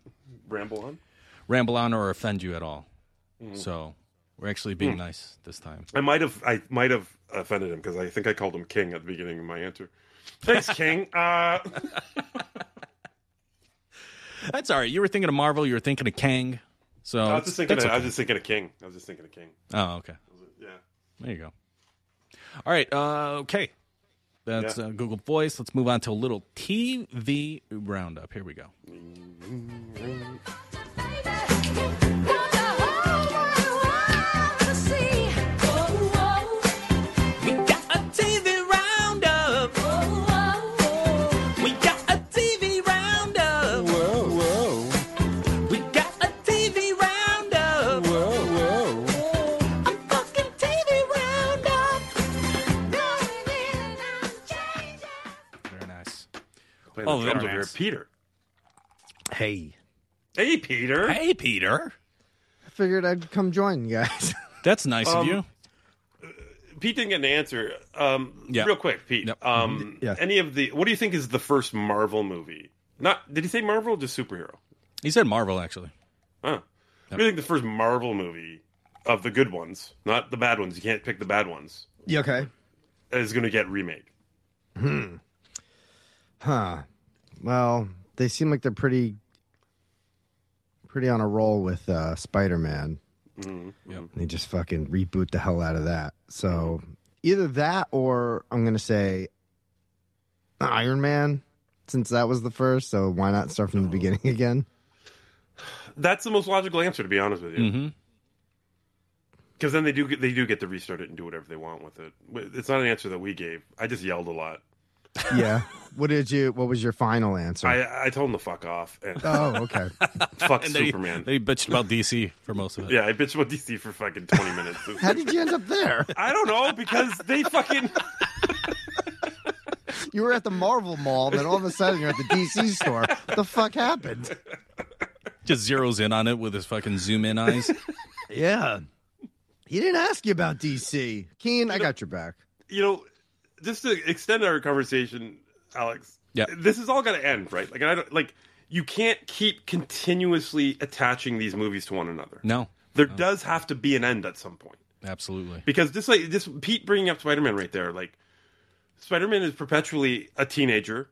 Speaker 5: Ramble on.
Speaker 1: ramble on or offend you at all.
Speaker 5: Mm-hmm.
Speaker 1: So we're actually being nice this time.
Speaker 5: I might have I might have offended him because I think I called him King at the beginning of my answer. Thanks, King. Uh,
Speaker 1: That's all right. You were thinking of Marvel. You were thinking of Kang. So
Speaker 5: I was just thinking. Of,
Speaker 1: that's
Speaker 5: I was just thinking of King. I was just thinking of King.
Speaker 1: Oh, okay.
Speaker 5: Yeah.
Speaker 1: There you go. All right. Uh, okay. That's
Speaker 5: Yeah.
Speaker 1: uh, Google Voice. Let's move on to a little TV roundup. Here we go.
Speaker 5: Playing
Speaker 1: Oh,
Speaker 5: the drums over here. Peter.
Speaker 6: Hey,
Speaker 5: Hey, Peter.
Speaker 1: Hey, Peter.
Speaker 6: I figured I'd come join you guys.
Speaker 1: That's nice of
Speaker 5: Um,
Speaker 1: you.
Speaker 5: Pete didn't get an answer. Um,
Speaker 1: Yeah.
Speaker 5: Real quick, Pete.
Speaker 1: Yep.
Speaker 5: Um,
Speaker 6: Yeah.
Speaker 5: Any of the? What do you think is the first Marvel movie? Not did he say Marvel? or Just superhero.
Speaker 1: He said Marvel, actually.
Speaker 5: Huh. What do you think the first Marvel movie of the good ones, not the bad ones? You can't pick the bad ones.
Speaker 6: you okay?
Speaker 5: Is going to get remade.
Speaker 6: Huh. Well, they seem like they're pretty, pretty on a roll with uh, Spider-Man.
Speaker 1: Yep.
Speaker 6: They just fucking reboot the hell out of that. So either that or I'm gonna say Iron Man, since that was the first. So why not start from the beginning again?
Speaker 5: That's the most logical answer, to be honest with you.
Speaker 1: Mm-hmm.
Speaker 5: Because then they do get, they do get to restart it and do whatever they want with it. It's not an answer that we gave. I just yelled a lot.
Speaker 6: yeah. What did you? What was your final answer?
Speaker 5: I I told him to fuck off and
Speaker 6: oh, okay.
Speaker 5: fuck
Speaker 1: And they,
Speaker 5: Superman.
Speaker 1: they bitched about DC for most of it.
Speaker 5: yeah, I bitched about DC for fucking twenty minutes.
Speaker 6: How did you end up there?
Speaker 5: I don't know because they fucking
Speaker 6: You were at the Marvel Mall, then all of a sudden you're at the DC store. What the fuck happened?
Speaker 1: Just zeroes in on it with his fucking zoom in eyes.
Speaker 6: Yeah. He didn't ask you about DC. Keen, I got your back.
Speaker 5: you know, just to extend our conversation, Alex.
Speaker 1: Yeah.
Speaker 5: This is all got to end, right? Like, I don't like. You can't keep continuously attaching these movies to one another.
Speaker 1: No,
Speaker 5: There does have to be an end at some point
Speaker 1: absolutely.
Speaker 5: because just like this, Pete bringing up Spider Man right there, like Spider Man is perpetually a teenager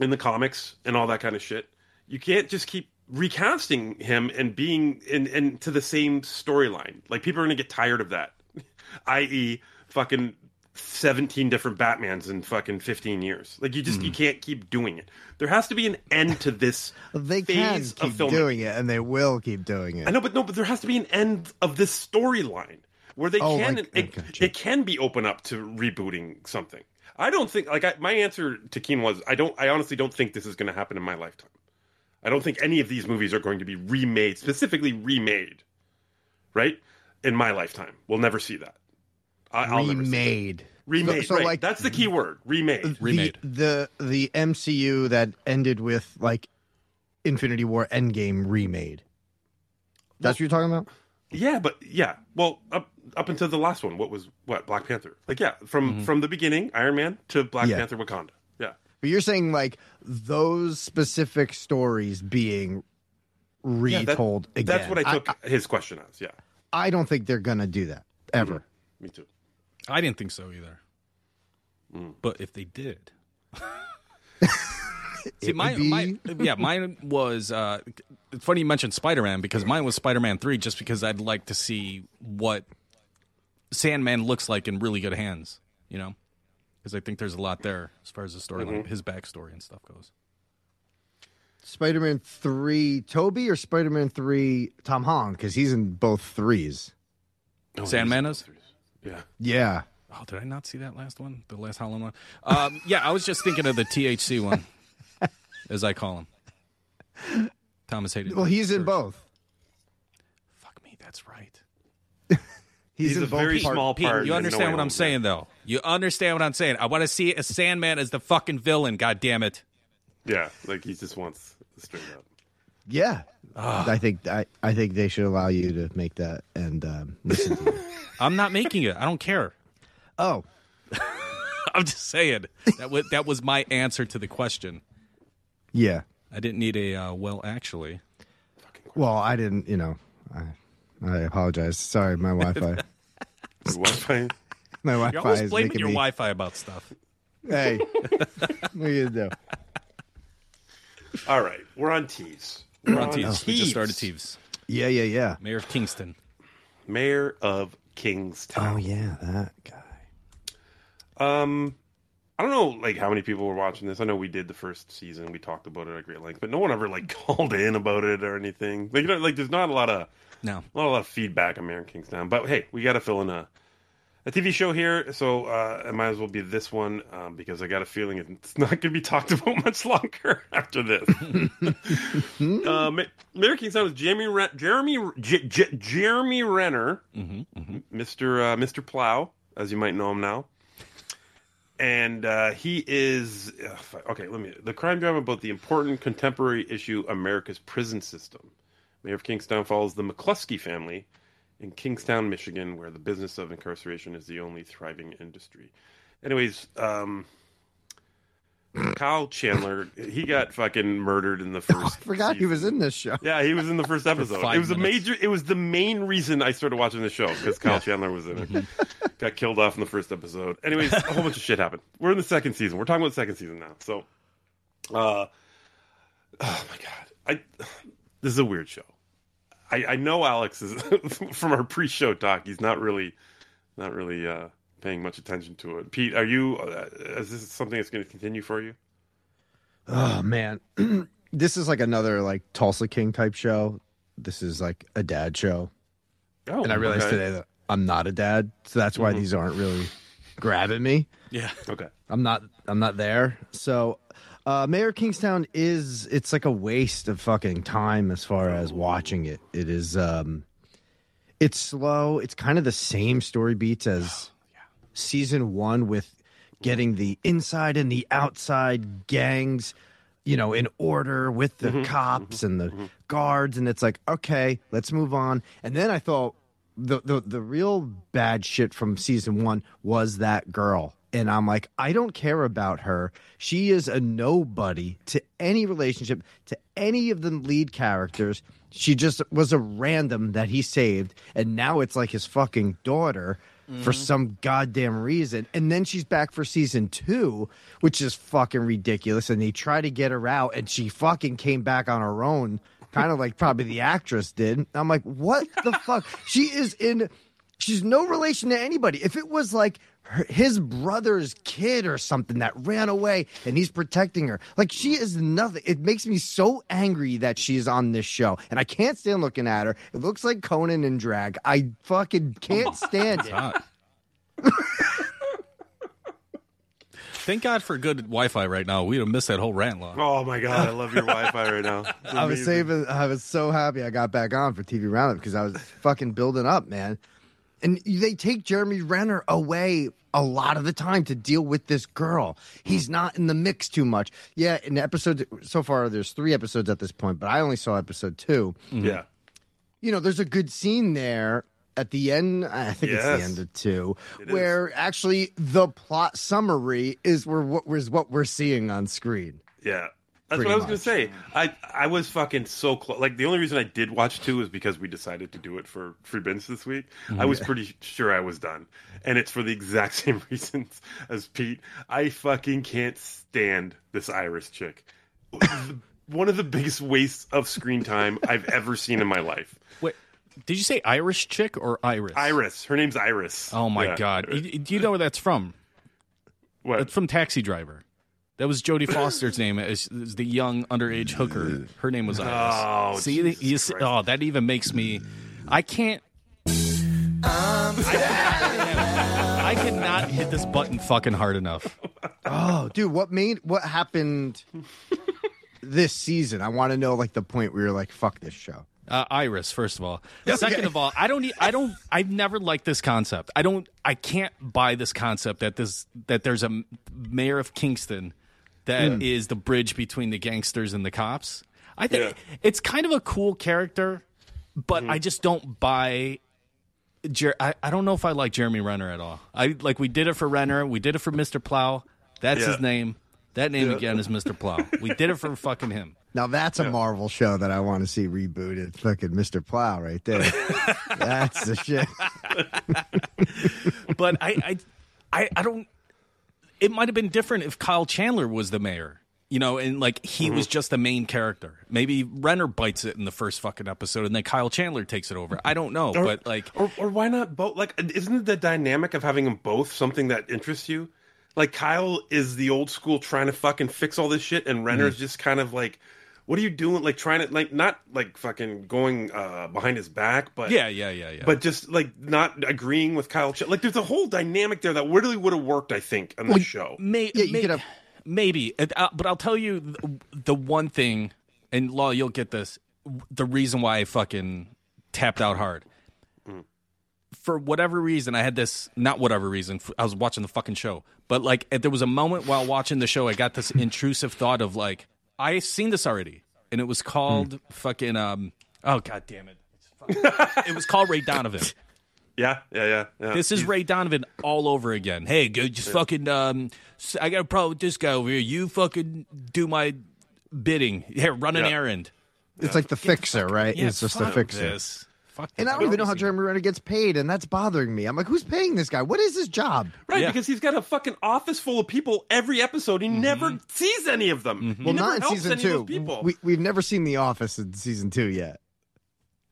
Speaker 5: in the comics and all that kind of shit. You can't just keep recasting him and being in into the same storyline. Like people are gonna get tired of that. I.e., fucking seventeen different Batmans in fucking fifteen years. Like you just you hmm. can't keep doing it. There has to be an end to this.
Speaker 6: They can
Speaker 5: phase
Speaker 6: keep
Speaker 5: of filming.
Speaker 6: doing it, and they will keep doing it.
Speaker 5: I know, but no, but there has to be an end of this storyline where they
Speaker 6: Oh,
Speaker 5: can
Speaker 6: like-
Speaker 5: it,
Speaker 6: gotcha.
Speaker 5: it can be open up to rebooting something. I don't think like I, my answer to Keen was I don't I honestly don't think this is going to happen in my lifetime. I don't think any of these movies are going to be remade specifically remade, right? In my lifetime, we'll never see that. I, I'll never see that.
Speaker 6: remade.
Speaker 5: remade.
Speaker 6: So- so,
Speaker 5: right.
Speaker 6: like-
Speaker 5: that's the key word. Remade.
Speaker 1: Remade.
Speaker 6: The, the the MCU that ended with like Infinity War Endgame remade. That's what you're talking about?
Speaker 5: Yeah, but yeah. Well, up up until the last one, what was what Black Panther? Like yeah, from mm-hmm. from the beginning, Iron Man to Black
Speaker 6: Yeah.
Speaker 5: Panther, Wakanda. Yeah.
Speaker 6: But you're saying like those specific stories being
Speaker 5: Yeah, that-
Speaker 6: retold again.
Speaker 5: That's what I took his question as. Yeah,
Speaker 6: I don't think they're gonna do that ever. Mm-hmm.
Speaker 5: me too.
Speaker 1: I didn't think so either.
Speaker 5: Mm.
Speaker 1: But if they did, see,
Speaker 6: would
Speaker 1: mine, mine, yeah, mine was. Uh, it's funny you mentioned Spider Man because mine was Spider Man Three, just because I'd like to see what Sandman looks like in really good hands. You know, because I think there's a lot there as far as the storyline,
Speaker 5: Mm-hmm.
Speaker 1: his backstory and stuff goes.
Speaker 6: Spider-Man three, Tobey or Spider-Man three, Tom Holland, because he's in both threes.
Speaker 5: Oh,
Speaker 1: Sandman
Speaker 5: he's-
Speaker 1: is?
Speaker 5: Yeah.
Speaker 6: Yeah.
Speaker 1: Oh, did I not see that last one? The last Howlin' one? Um, yeah, I was just thinking of the THC one, as I call him. Thomas Hayden.
Speaker 6: Well, he's in
Speaker 1: Church.
Speaker 6: both.
Speaker 1: Fuck me, that's right.
Speaker 6: He's,
Speaker 5: He's
Speaker 6: in
Speaker 5: a
Speaker 6: both
Speaker 5: very
Speaker 6: parts.
Speaker 5: small
Speaker 1: Pete,
Speaker 5: part.
Speaker 1: you understand
Speaker 5: no
Speaker 1: what I'm
Speaker 5: owns
Speaker 1: saying, though. You understand what I'm saying. I want to see a Sandman as the fucking villain. God damn it!
Speaker 5: it. Yeah, like he just wants to straight up.
Speaker 6: Yeah. I think I, I think they should allow you to make that and um, listen to you.
Speaker 1: I'm not making it. I don't care.
Speaker 6: Oh,
Speaker 1: I'm just saying that was that was my answer to the question.
Speaker 6: yeah.
Speaker 1: I didn't need a uh, well, actually.
Speaker 6: Well, I didn't. You know, I I apologize. Sorry, my Wi-Fi.
Speaker 5: Wi-Fi.
Speaker 6: My Wi-Fi
Speaker 1: You're always
Speaker 6: is
Speaker 1: blaming your
Speaker 6: me.
Speaker 1: Wi-Fi about stuff.
Speaker 6: Hey, what are you gonna do?
Speaker 5: All right, we're on Tees.
Speaker 1: We're on Teves. We just started Teves.
Speaker 6: Yeah, yeah, yeah.
Speaker 1: Mayor of Kingston.
Speaker 5: Mayor of Kingstown.
Speaker 6: Oh yeah, that guy.
Speaker 5: Um, I don't know, like how many people were watching this. I know we did the first season. We talked about it at great length, but no one ever like called in about it or anything. Like, you know, like there's not a lot of
Speaker 1: No.
Speaker 5: not a lot of feedback on Mayor of Kingstown. But hey, we got to fill in a a TV show here, so uh, it might as well be this one um, because I got a feeling it's not going to be talked about much longer after this. uh, Ma- Mayor of Kingstown is Jeremy Ren- Jeremy J- J- Jeremy Renner, Mister uh, Mister Plow, as you might know him now and uh, he is ugh, okay. Let me the crime drama about the important contemporary issue America's prison system. Mayor of Kingstown follows the McLusky family in Kingstown, Michigan, where the business of incarceration is the only thriving industry. Anyways, um, Kyle Chandler he got fucking murdered in the first.
Speaker 6: I forgot he was in this show.
Speaker 5: Yeah, he was in the first episode. It was a major. It was the main reason I started watching the show because Kyle Chandler was in it. Got killed off in the first episode. Anyways, a whole bunch of shit happened. We're in the second season. We're talking about the second season now. So, uh, oh my god, I this is a weird show. I, I know Alex is from our pre-show talk. He's not really, not really uh, paying much attention to it. Pete, are you? Uh, is this something that's going to continue for you?
Speaker 6: Oh man, this is like another like Tulsa King type show. This is like a dad show,
Speaker 5: Oh,
Speaker 6: and I realized
Speaker 5: okay.
Speaker 6: today that I'm not a dad, so that's why these aren't really grabbing me.
Speaker 1: Yeah.
Speaker 5: Okay.
Speaker 6: I'm not. I'm not there. So, uh, Mayor Kingstown is. It's like a waste of fucking time as far as watching it. It is. Um, it's slow. It's kind of the same story beats as season one with getting the inside and the outside gangs, you know, in order with the cops and the guards, and it's like, okay, let's move on. And then I thought the the the real bad shit from season one was that girl. And I'm like, I don't care about her. She is a nobody to any relationship, to any of the lead characters. She just was a random that he saved. And now it's like his fucking daughter for mm-hmm. some goddamn reason. And then she's back for season two, which is fucking ridiculous. And they try to get her out, and she fucking came back on her own, kind of like probably the actress did. I'm like, what the fuck? She is in. She's no relation to anybody. If it was like her, his brother's kid or something that ran away and he's protecting her, like she is nothing. It makes me so angry that she's on this show, and I can't stand looking at her. It looks like Conan in drag. I fucking can't stand it.
Speaker 1: Hot. Thank God for good Wi-Fi right now. We'd have missed that whole rant long.
Speaker 5: Oh my god, I love your Wi-Fi right now.
Speaker 6: I was saving. I was so happy I got back on for TV Roundup because I was fucking building up, man. And they take Jeremy Renner away a lot of the time to deal with this girl. He's not in the mix too much. Yeah, in episode so far, there's three episodes at this point, but I only saw episode two. Mm-hmm.
Speaker 5: Yeah.
Speaker 6: You know, there's a good scene there at the end. I think it's the end of two,
Speaker 5: It is.
Speaker 6: where actually the plot summary is where what is what we're seeing on screen.
Speaker 5: Yeah. That's what I was gonna say. I I was fucking so close. Like the only reason I did watch two is because we decided to do it for free binge this week. I was pretty sure I was done, and it's for the exact same reasons as Pete. I fucking can't stand this Iris chick. One of the biggest wastes of screen time I've ever seen in my life.
Speaker 1: Wait, did you say Irish chick or Iris?
Speaker 5: Iris, her name's Iris.
Speaker 1: Oh my
Speaker 5: Yeah.
Speaker 1: God! Y- Do you know where that's from?
Speaker 5: What?
Speaker 1: It's from Taxi Driver. That was Jodie Foster's name as, as the young underage hooker. Her name was Iris.
Speaker 5: Oh,
Speaker 1: see, you see- oh, that even makes me. I can't.
Speaker 3: I'm
Speaker 1: I cannot hit this button fucking hard enough.
Speaker 6: Oh, dude, what made what happened this season? I want to know like the point where you're like, fuck this show.
Speaker 1: Uh, Iris, first of all. Second of all, I don't. I don't. I've never liked this concept. I don't. I can't buy this concept that this that there's a mayor of Kingstown that mm. is the bridge between the gangsters and the cops. I think it's kind of a cool character, but mm-hmm. I just don't buy. Jer- I, I don't know if I like Jeremy Renner at all. I like we did it for Renner, we did it for Mr. Plow. That's
Speaker 5: Yeah.
Speaker 1: his name. That name again is Mr. Plow. We did it for fucking him.
Speaker 6: Now that's a Marvel show that I want to see rebooted. Fucking Mr. Plow right there. that's the shit.
Speaker 1: but I, I, I, I don't. It might have been different if Kyle Chandler was the mayor, you know, and like he was mm-hmm. just the main character. Maybe Renner bites it in the first fucking episode, and then Kyle Chandler takes it over. I don't know,
Speaker 5: Or-
Speaker 1: but like,
Speaker 5: or or why not both? Like, isn't the dynamic of having them both something that interests you? Like Kyle is the old school trying to fucking fix all this shit, and Renner's mm. just kind of like, what are you doing? Like trying to like not like fucking going uh behind his back, but
Speaker 1: yeah, yeah, yeah, yeah.
Speaker 5: but just like not agreeing with Kyle. Ch- like there's a whole dynamic there that really would have worked, I think, on the show.
Speaker 1: May,
Speaker 6: Yeah, you
Speaker 1: may-
Speaker 6: could have-
Speaker 1: maybe, uh, but I'll tell you the, the one thing, and Law, you'll get this. The reason why I fucking tapped out hard. For whatever reason, I had this. Not whatever reason. I was watching the fucking show, but like there was a moment while watching the show, I got this intrusive thought of like I seen this already, and it was called fucking. um Oh god damn it! It's fucking- it was called Ray Donovan.
Speaker 5: Yeah, yeah, yeah. yeah.
Speaker 1: This is Ray Donovan all over again. Hey, go just fucking. Um, s- I got a problem with this guy over here. You fucking do my bidding. Here, run an
Speaker 5: Yeah.
Speaker 1: errand.
Speaker 6: It's like the fixer, right?
Speaker 1: Yeah,
Speaker 6: it's just a
Speaker 1: fuck
Speaker 6: fixer.
Speaker 1: This. Fuck
Speaker 6: And
Speaker 1: this.
Speaker 6: I don't even know how Jeremy Renner gets paid, and that's bothering me. I'm like, who's paying this guy? What is his job?
Speaker 5: Right,
Speaker 1: Yeah.
Speaker 5: because he's got a fucking office full of people every episode. He never sees any of them. He
Speaker 6: Well,
Speaker 5: never
Speaker 6: not in
Speaker 5: helps
Speaker 6: season
Speaker 5: any
Speaker 6: two.
Speaker 5: people.
Speaker 6: We, we've never seen The Office in season two yet.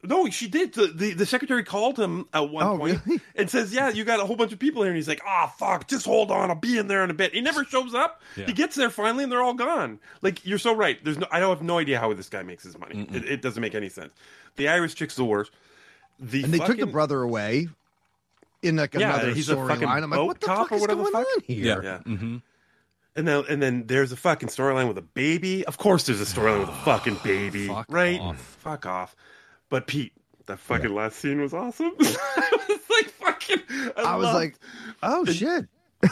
Speaker 5: No, she did. The, the the secretary called him at one
Speaker 6: Oh,
Speaker 5: point
Speaker 6: really?
Speaker 5: and says, "Yeah, you got a whole bunch of people here." And he's like, "Ah, fuck, just hold on, I'll be in there in a bit." He never shows up.
Speaker 1: Yeah.
Speaker 5: He gets there finally, and they're all gone. Like you're so right. There's no. I don't have no idea how this guy makes his money. It, it doesn't make any sense. The Irish chick's the worst. The
Speaker 6: And they took the brother away in like
Speaker 5: Yeah,
Speaker 6: another
Speaker 5: he's a fucking
Speaker 6: storyline. I'm like,
Speaker 5: boat
Speaker 6: what the fuck
Speaker 5: or
Speaker 6: is
Speaker 5: whatever
Speaker 6: going
Speaker 5: fuck?
Speaker 6: on here?
Speaker 5: Yeah.
Speaker 1: Mm-hmm.
Speaker 5: And then and then there's a fucking storyline with a baby. Of course, there's a storyline with a fucking baby,
Speaker 1: Fuck
Speaker 5: right?
Speaker 1: off.
Speaker 5: Fuck off. But Pete, that fucking last scene was awesome. I was like fucking. I,
Speaker 6: I was
Speaker 5: loved
Speaker 6: like, oh shit.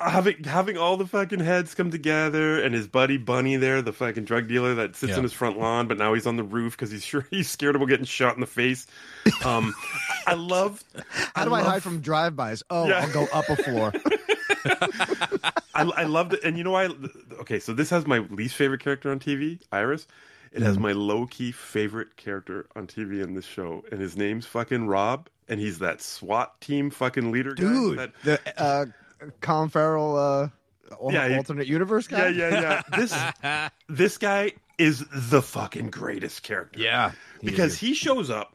Speaker 5: having having all the fucking heads come together, and his buddy Bunny there, the fucking drug dealer that sits
Speaker 1: Yeah.
Speaker 5: in his front lawn, but now he's on the roof because he's sure he's scared about getting shot in the face. Um, I love.
Speaker 6: How do I, hide from drive-bys? Oh,
Speaker 5: Yeah.
Speaker 6: I'll go up a floor.
Speaker 5: I, I loved it, and you know why? Okay, so this has my least favorite character on TV, Iris. It
Speaker 6: Mm.
Speaker 5: has my low key favorite character on TV in this show, and his name's fucking Rob, and he's that SWAT team fucking leader guy.
Speaker 6: Dude,
Speaker 5: that,
Speaker 6: the uh, Colin Farrell uh,
Speaker 5: Yeah, he-
Speaker 6: alternate universe guy.
Speaker 5: yeah, yeah, yeah. This this guy is the fucking greatest character.
Speaker 1: Yeah.
Speaker 5: because he shows up,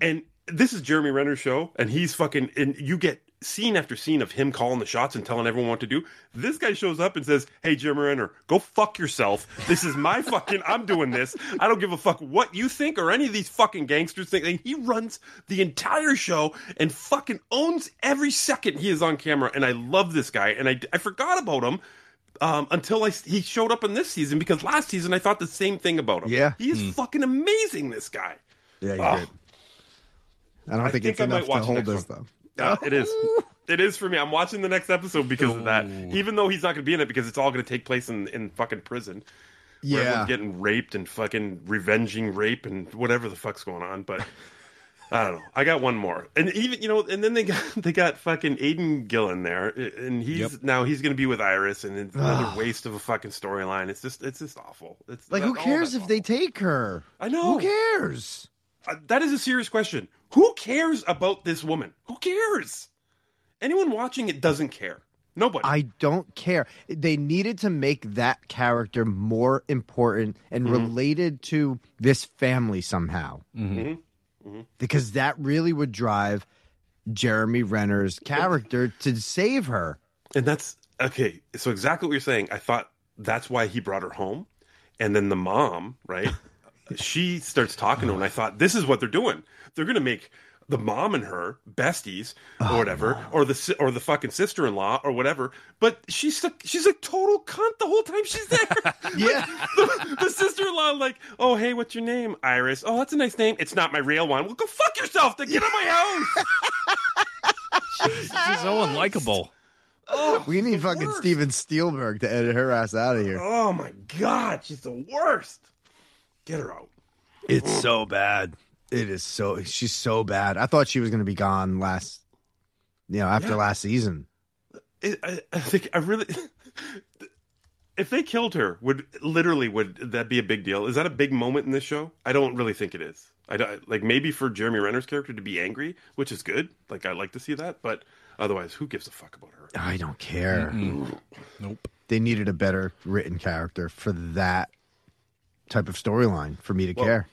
Speaker 5: and this is Jeremy Renner's show, and he's fucking, and you get scene after scene of him calling the shots and telling everyone what to do. This guy shows up and says, "Hey, Jeremy Renner, go fuck yourself. This is my fucking. I'm doing this. I don't give a fuck what you think or any of these fucking gangsters think." And he runs the entire show and fucking owns every second he is on camera. And I love this guy, and I I forgot about him. Um, until I, he showed up in this season because last season I thought the same thing about him.
Speaker 6: Yeah.
Speaker 5: he is fucking amazing. This guy.
Speaker 6: Yeah, he
Speaker 5: Oh.
Speaker 6: did. I don't
Speaker 5: I
Speaker 6: think,
Speaker 5: think
Speaker 6: it's
Speaker 5: I
Speaker 6: enough to hold
Speaker 5: next
Speaker 6: us
Speaker 5: one.
Speaker 6: though.
Speaker 5: Yeah, it is. It is for me. I'm watching the next episode because of that. Even though he's not going to be in it because it's all going to take place in in fucking prison. Where
Speaker 6: Yeah,
Speaker 5: getting raped and fucking revenging rape and whatever the fuck's going on. But I don't know. I got one more, and even you know, and then they got they got fucking Aidan Gillen there, and he's
Speaker 1: Yep.
Speaker 5: now he's going to be with Iris, and it's another waste of a fucking storyline. It's just it's just awful. It's
Speaker 6: like who cares if they take her?
Speaker 5: I know.
Speaker 6: Who cares?
Speaker 5: Uh, that is a serious question. Who cares about this woman? Who cares? Anyone watching it doesn't care. Nobody.
Speaker 6: I don't care. They needed to make that character more important and
Speaker 5: Mm-hmm.
Speaker 6: related to this family somehow.
Speaker 5: Mhm.
Speaker 6: Because that really would drive Jeremy Renner's character to save her.
Speaker 5: and that's okay. So exactly what you're saying. I thought that's why he brought her home, and then the mom, right? she starts talking to him, and I thought this is what they're doing. They're going to make the mom and her besties or
Speaker 6: Oh,
Speaker 5: whatever, or the or the fucking sister in law or whatever. But she's a, she's a total cunt the whole time she's there.
Speaker 6: Yeah.
Speaker 5: the, the sister in law like, oh hey, what's your name? Iris. Oh, that's a nice name. It's not my real one. Well, go fuck yourself. Then get out of my house.
Speaker 1: She's so unlikable.
Speaker 5: Oh,
Speaker 6: We need fucking
Speaker 5: worst.
Speaker 6: Steven Spielberg to edit her ass out of here.
Speaker 5: Oh my god, she's the worst. Get her out.
Speaker 6: It's so bad. It is so. She's so bad. I thought she was going to be gone last. You know, after
Speaker 5: Yeah.
Speaker 6: last season.
Speaker 5: I, I, I think I really. If they killed her, would literally would that be a big deal? Is that a big moment in this show? I don't really think it is. I don't, like maybe for Jeremy Renner's character to be angry, which is good. Like I like to see that, but otherwise, who gives a fuck about her?
Speaker 6: I don't care.
Speaker 1: Nope.
Speaker 6: They needed a better written character for that type of storyline for me to
Speaker 5: Well,
Speaker 6: care.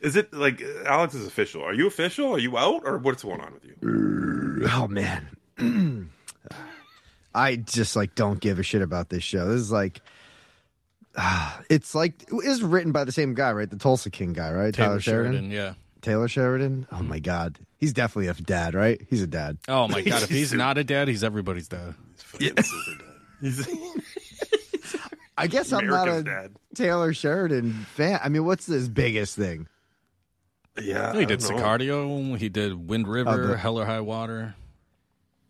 Speaker 5: Is it like Alex is official? Are you official? Are you out, or what's going on with you?
Speaker 6: Oh man. I just like don't give a shit about this show. This is like ah, it's like it is written by the same guy, right? The Tulsa King guy, right?
Speaker 1: Taylor, Sheridan. Yeah.
Speaker 6: Taylor Sheridan. Oh my god. He's definitely a dad, right? He's a dad.
Speaker 1: Oh my god, if he's not a dad, he's everybody's dad.
Speaker 5: Fucking super dad. He's
Speaker 6: I guess I'm not a
Speaker 5: dad.
Speaker 6: Taylor Sheridan fan. I mean, what's his biggest thing?
Speaker 5: Yeah,
Speaker 1: he did. Sicario. He did Wind oh, River,
Speaker 6: the-
Speaker 1: Hell or High Water.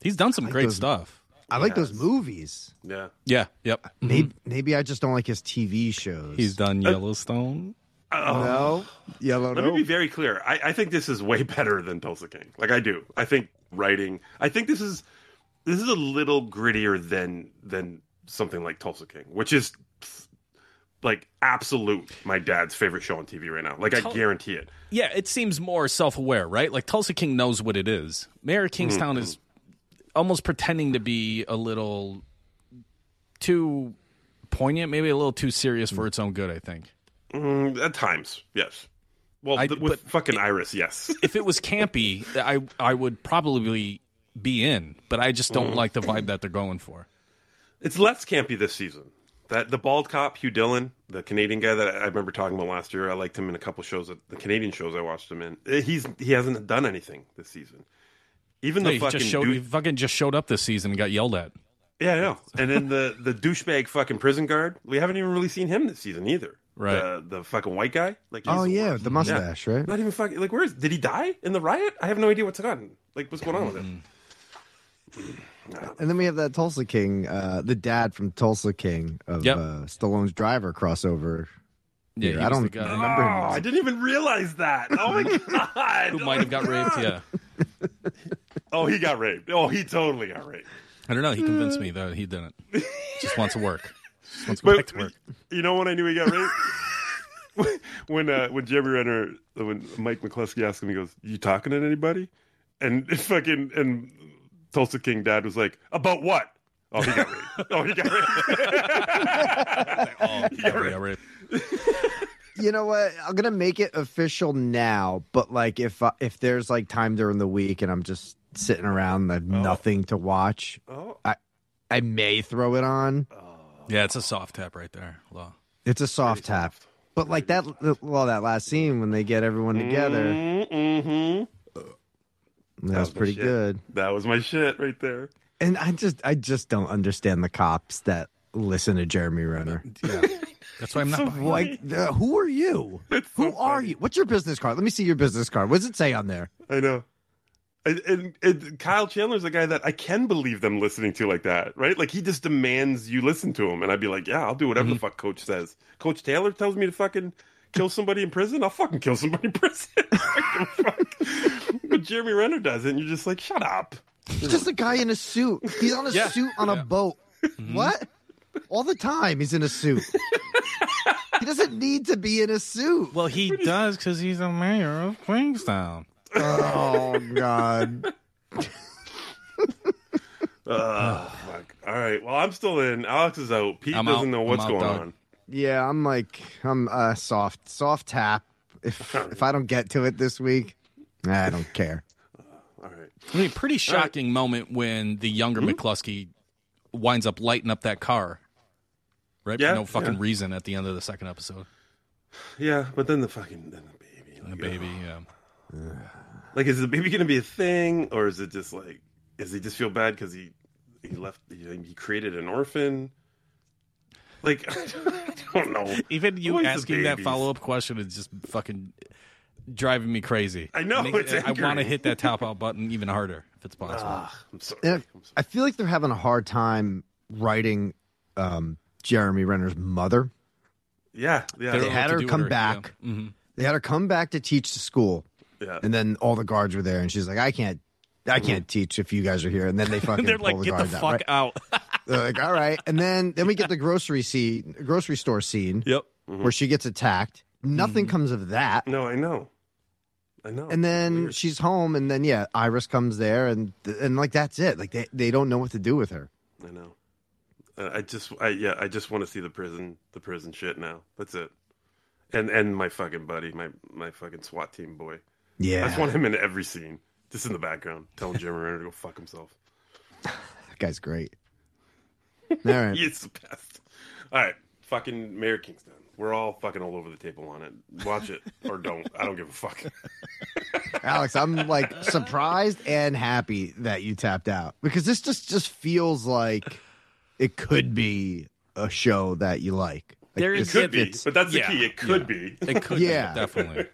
Speaker 1: He's done some great
Speaker 6: those-
Speaker 1: stuff.
Speaker 6: I like
Speaker 5: Yes.
Speaker 6: those movies.
Speaker 5: Yeah,
Speaker 1: Yeah. Yep.
Speaker 6: Uh, maybe mm-hmm. maybe I just don't like his TV shows.
Speaker 1: He's done uh, Yellowstone.
Speaker 5: Oh.
Speaker 6: no yellow.
Speaker 5: Let
Speaker 6: no.
Speaker 5: me be very clear. I, I think this is way better than Tulsa King. Like I do. I think writing. I think this is this is a little grittier than than something like Tulsa King, which is like absolute my dad's favorite show on TV right now. Like I guarantee it.
Speaker 1: Yeah, it seems more self-aware, right? Like Tulsa King knows what it is. Mayor of Kingstown is mm-hmm. almost pretending to be a little too poignant, maybe a little too serious for mm. its own good. I think.
Speaker 5: Mm, at times, yes. Well,
Speaker 1: I-
Speaker 5: th- with fucking Iris, yes.
Speaker 1: If it was campy, I I would probably be in, but I just don't mm-hmm. like the vibe that they're going for.
Speaker 5: It's less campy this season. That the bald cop Hugh Dillon, the Canadian guy that I remember talking about last year, I liked him in a couple shows, the Canadian shows I watched him in. Eh, He's he hasn't done anything this season. Even the
Speaker 1: he
Speaker 5: fucking
Speaker 1: just showed,
Speaker 5: dou-
Speaker 1: he fucking just showed up this season and got yelled at.
Speaker 5: yeah, I know. And then the the douchebag fucking prison guard, we haven't even really seen him this season either.
Speaker 1: Right.
Speaker 5: The, the fucking white guy, like
Speaker 6: Oh
Speaker 5: the
Speaker 6: yeah,
Speaker 5: worst.
Speaker 6: the mustache, right?
Speaker 5: Not even fucking like where is did he die in the riot? I have no idea what's on. Like what's going on with him?
Speaker 6: And then we have that Tulsa King, uh, the dad from Tulsa King of
Speaker 1: Yep.
Speaker 6: uh, Stallone's driver crossover.
Speaker 1: Yeah,
Speaker 6: here.
Speaker 1: he
Speaker 6: I don't
Speaker 1: the guy
Speaker 6: remember him.
Speaker 5: Oh, I didn't even realize that. Oh my god.
Speaker 1: who
Speaker 5: Oh
Speaker 1: might have got raped. Yeah,
Speaker 5: Oh, he got raped. Oh, he totally got raped.
Speaker 1: I don't know. He convinced me that he didn't. Just wants to work. Just wants to go back to work.
Speaker 5: you know when I knew he got raped? when uh, when Jeremy Renner, when Mike McLusky asked him, he goes, "You talking to anybody?" And fucking and Tulsa King dad was like, "About what?" Oh, he got raped. Oh, he got raped.
Speaker 1: Oh,
Speaker 5: He got
Speaker 1: yeah,
Speaker 5: raped.
Speaker 1: yeah.
Speaker 6: You know what? I'm gonna make it official now. But like, if uh, if there's like time during the week and I'm just sitting around, I have nothing to watch,
Speaker 5: Oh,
Speaker 6: I may throw it on.
Speaker 1: Yeah, it's a soft tap right there. Law.
Speaker 6: It's a soft tap. But like that, well, that last scene when they get everyone together,
Speaker 5: mm-hmm.
Speaker 6: That was
Speaker 5: my
Speaker 6: pretty
Speaker 5: shit.
Speaker 6: good.
Speaker 5: That was my shit right there.
Speaker 6: And I just, I just don't understand the cops that listen to Jeremy Renner.
Speaker 1: Yeah, that's why I'm not. buying.
Speaker 6: Like, uh, who are you? Who are you? What's your business card? Let me see your business card. What does it say on there?
Speaker 5: I know. And, and, and Kyle Chandler's a guy that I can believe them listening to like that, right? Like he just demands you listen to him, and I'd be like, yeah, I'll do whatever the fuck Coach says. Coach Taylor tells me to fucking kill somebody in prison, I'll fucking kill somebody in prison. I don't give a fuck. but Jeremy Renner does it, and you're just like, shut up.
Speaker 6: He's just a guy in a suit. He's on a
Speaker 1: Yeah.
Speaker 6: suit on a boat. What? All the time he's in a suit. he doesn't need to be in a suit.
Speaker 1: Well, he does because he's a mayor of Queenstown.
Speaker 6: Oh God.
Speaker 5: Uh, fuck. All right. Well, I'm still in. Alex is out. Pete
Speaker 1: I'm
Speaker 5: doesn't
Speaker 1: out.
Speaker 5: know what's
Speaker 1: out,
Speaker 5: going
Speaker 1: dog.
Speaker 5: on.
Speaker 6: Yeah, I'm like I'm uh soft soft tap. If if I don't get to it this week, I don't care.
Speaker 5: All right.
Speaker 1: I mean, pretty shocking moment when the younger hmm? McLusky winds up lighting up that car. Right?
Speaker 5: Yeah,
Speaker 1: For no fucking
Speaker 5: yeah.
Speaker 1: reason at the end of the second episode.
Speaker 5: Yeah, but then the fucking then the baby.
Speaker 1: And the
Speaker 5: like,
Speaker 1: baby, yeah.
Speaker 5: Like, is the baby going to be a thing, or is it just like, does he just feel bad because he he left, he, he created an orphan? Like, I don't know.
Speaker 1: Even you
Speaker 5: wants the
Speaker 1: asking that follow up question is just fucking driving me crazy.
Speaker 5: I know,
Speaker 1: Make-
Speaker 5: it's
Speaker 1: I want to hit that top out button even harder if it's possible.
Speaker 5: Ah, I'm sorry. I'm sorry.
Speaker 6: I feel like they're having a hard time writing um, Jeremy Renner's mother.
Speaker 5: Yeah, yeah,
Speaker 1: They
Speaker 6: They had her come
Speaker 1: her,
Speaker 6: back.
Speaker 1: yeah. Mhm.
Speaker 6: They had her come back to teach the school,
Speaker 5: yeah.
Speaker 6: and then all the guards were there, and she's like, "I can't, I can't teach if you guys are here." And then they fucking
Speaker 1: They're
Speaker 6: pull
Speaker 1: like,
Speaker 6: the
Speaker 1: get the
Speaker 6: guards
Speaker 1: fuck
Speaker 6: out. Right?
Speaker 1: out.
Speaker 6: They're like, "All right," and then then we get the grocery scene, grocery store scene
Speaker 1: yep.
Speaker 6: where she gets attacked. Nothing comes of that.
Speaker 5: No, I know. I know.
Speaker 6: And then
Speaker 5: Weird.
Speaker 6: she's home, and then yeah, Iris comes there, and and like that's it. Like they, they don't know what to do with her.
Speaker 5: I know. Uh, I just, I yeah, I just want to see the prison, the prison shit now. That's it. And and my fucking buddy, my my fucking SWAT team boy.
Speaker 6: Yeah, I
Speaker 5: just want him in every scene, just in the background, telling Jim Renner to go fuck himself.
Speaker 6: that guy's great. All right,
Speaker 5: He is the best. All right, fucking Mayor Kingstown. We're all fucking all over the table on it. Watch it or don't. I don't give a fuck.
Speaker 6: Alex, I'm like surprised and happy that you tapped out because this just just feels like it could be a show that you like. Like,
Speaker 1: There
Speaker 6: this-
Speaker 1: is-
Speaker 5: Could be, but that's the
Speaker 1: yeah,
Speaker 5: key. It could
Speaker 1: yeah.
Speaker 5: be.
Speaker 1: It could
Speaker 6: Yeah.
Speaker 1: be, definitely.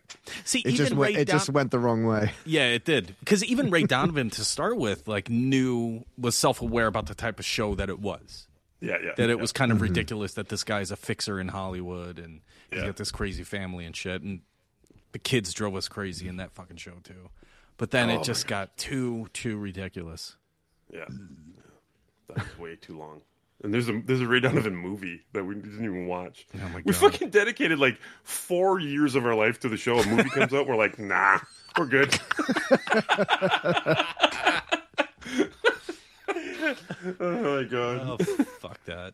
Speaker 1: See,
Speaker 6: It
Speaker 1: even
Speaker 6: just
Speaker 1: Ray.
Speaker 6: It
Speaker 1: Don-
Speaker 6: just went the wrong way.
Speaker 1: Yeah, it did. Because even Ray Donovan, to start with, like knew was self aware about the type of show that it was.
Speaker 5: Yeah, yeah.
Speaker 1: That it
Speaker 5: yeah.
Speaker 1: was kind of mm-hmm. ridiculous that this guy's a fixer in Hollywood and he's
Speaker 5: Yeah.
Speaker 1: got this crazy family and shit. And the kids drove us crazy in that fucking show too. But then
Speaker 5: Oh,
Speaker 1: it just got too too ridiculous.
Speaker 5: Yeah, that was way too long. And there's a there's a Ray Donovan movie that we didn't even watch.
Speaker 1: Oh my
Speaker 5: We fucking dedicated like four years of our life to the show. A movie comes out, we're like, nah, we're good. oh my god!
Speaker 1: Oh fuck that.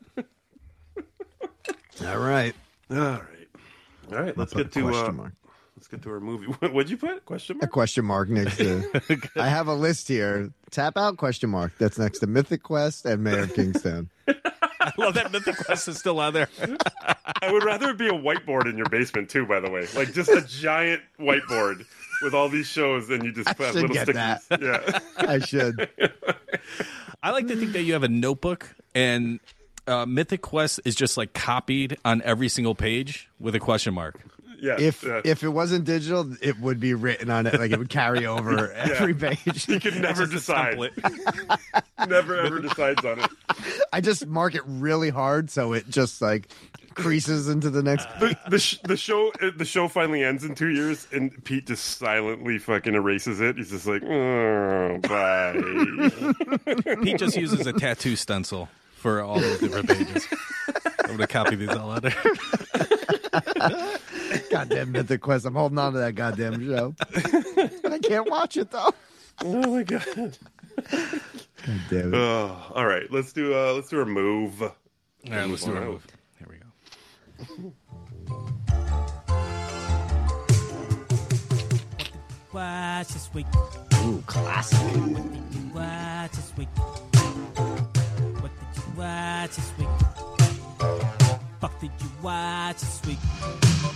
Speaker 6: All right,
Speaker 5: All right, all right. Let's get to
Speaker 6: question
Speaker 5: uh,
Speaker 6: mark.
Speaker 5: let's get to our movie. What, what'd you put? Question mark.
Speaker 6: A question mark next to. I have a list here. Tap out question mark. That's next to Mythic Quest and Mayor of Kingstown.
Speaker 1: I love that Mythic Quest is still out there.
Speaker 5: I would rather it be a whiteboard in your basement too. By the way, like just a giant whiteboard with all these shows, and you just
Speaker 6: I
Speaker 5: put little
Speaker 6: get
Speaker 5: stickers.
Speaker 6: that.
Speaker 5: Yeah.
Speaker 6: I should.
Speaker 1: I like to think that you have a notebook and uh, Mythic Quest is just like copied on every single page with a question mark.
Speaker 5: Yeah,
Speaker 6: If
Speaker 5: yeah.
Speaker 6: if it wasn't digital, it would be written on it. Like it would carry over every page.
Speaker 5: you could never decide, never ever decides on it.
Speaker 6: I just mark it really hard so it just like creases into the next.
Speaker 5: The the, sh- the show uh, the show finally ends in two years, and Pete just silently fucking erases it. He's just like, oh, bye.
Speaker 1: Pete just uses a tattoo stencil for all those different pages. I'm gonna copy these all out
Speaker 6: goddamn Mythic Quest. I'm holding on to that goddamn show. I can't watch it though.
Speaker 5: oh my god.
Speaker 6: God damn it.
Speaker 5: Oh, all right, let's do uh let's do a move.
Speaker 1: All right, let's do
Speaker 5: Wow.
Speaker 1: a move. Here we go.
Speaker 4: Watch this week.
Speaker 6: Ooh, classic.
Speaker 4: What did you watch this week. What did you watch this week? Fuck did you watch this week?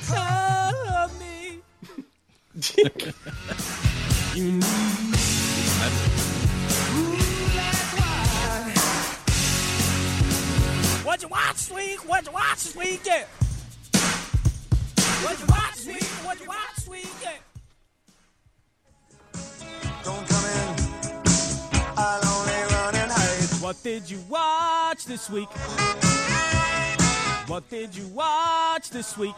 Speaker 4: Tell me. you need. What'd you watch this week? What'd you watch this week? Yeah. What'd you watch this week? What'd you watch this week? Yeah.
Speaker 3: Don't come in. I'll only run and hide.
Speaker 4: What did you watch this week? What did you watch this week?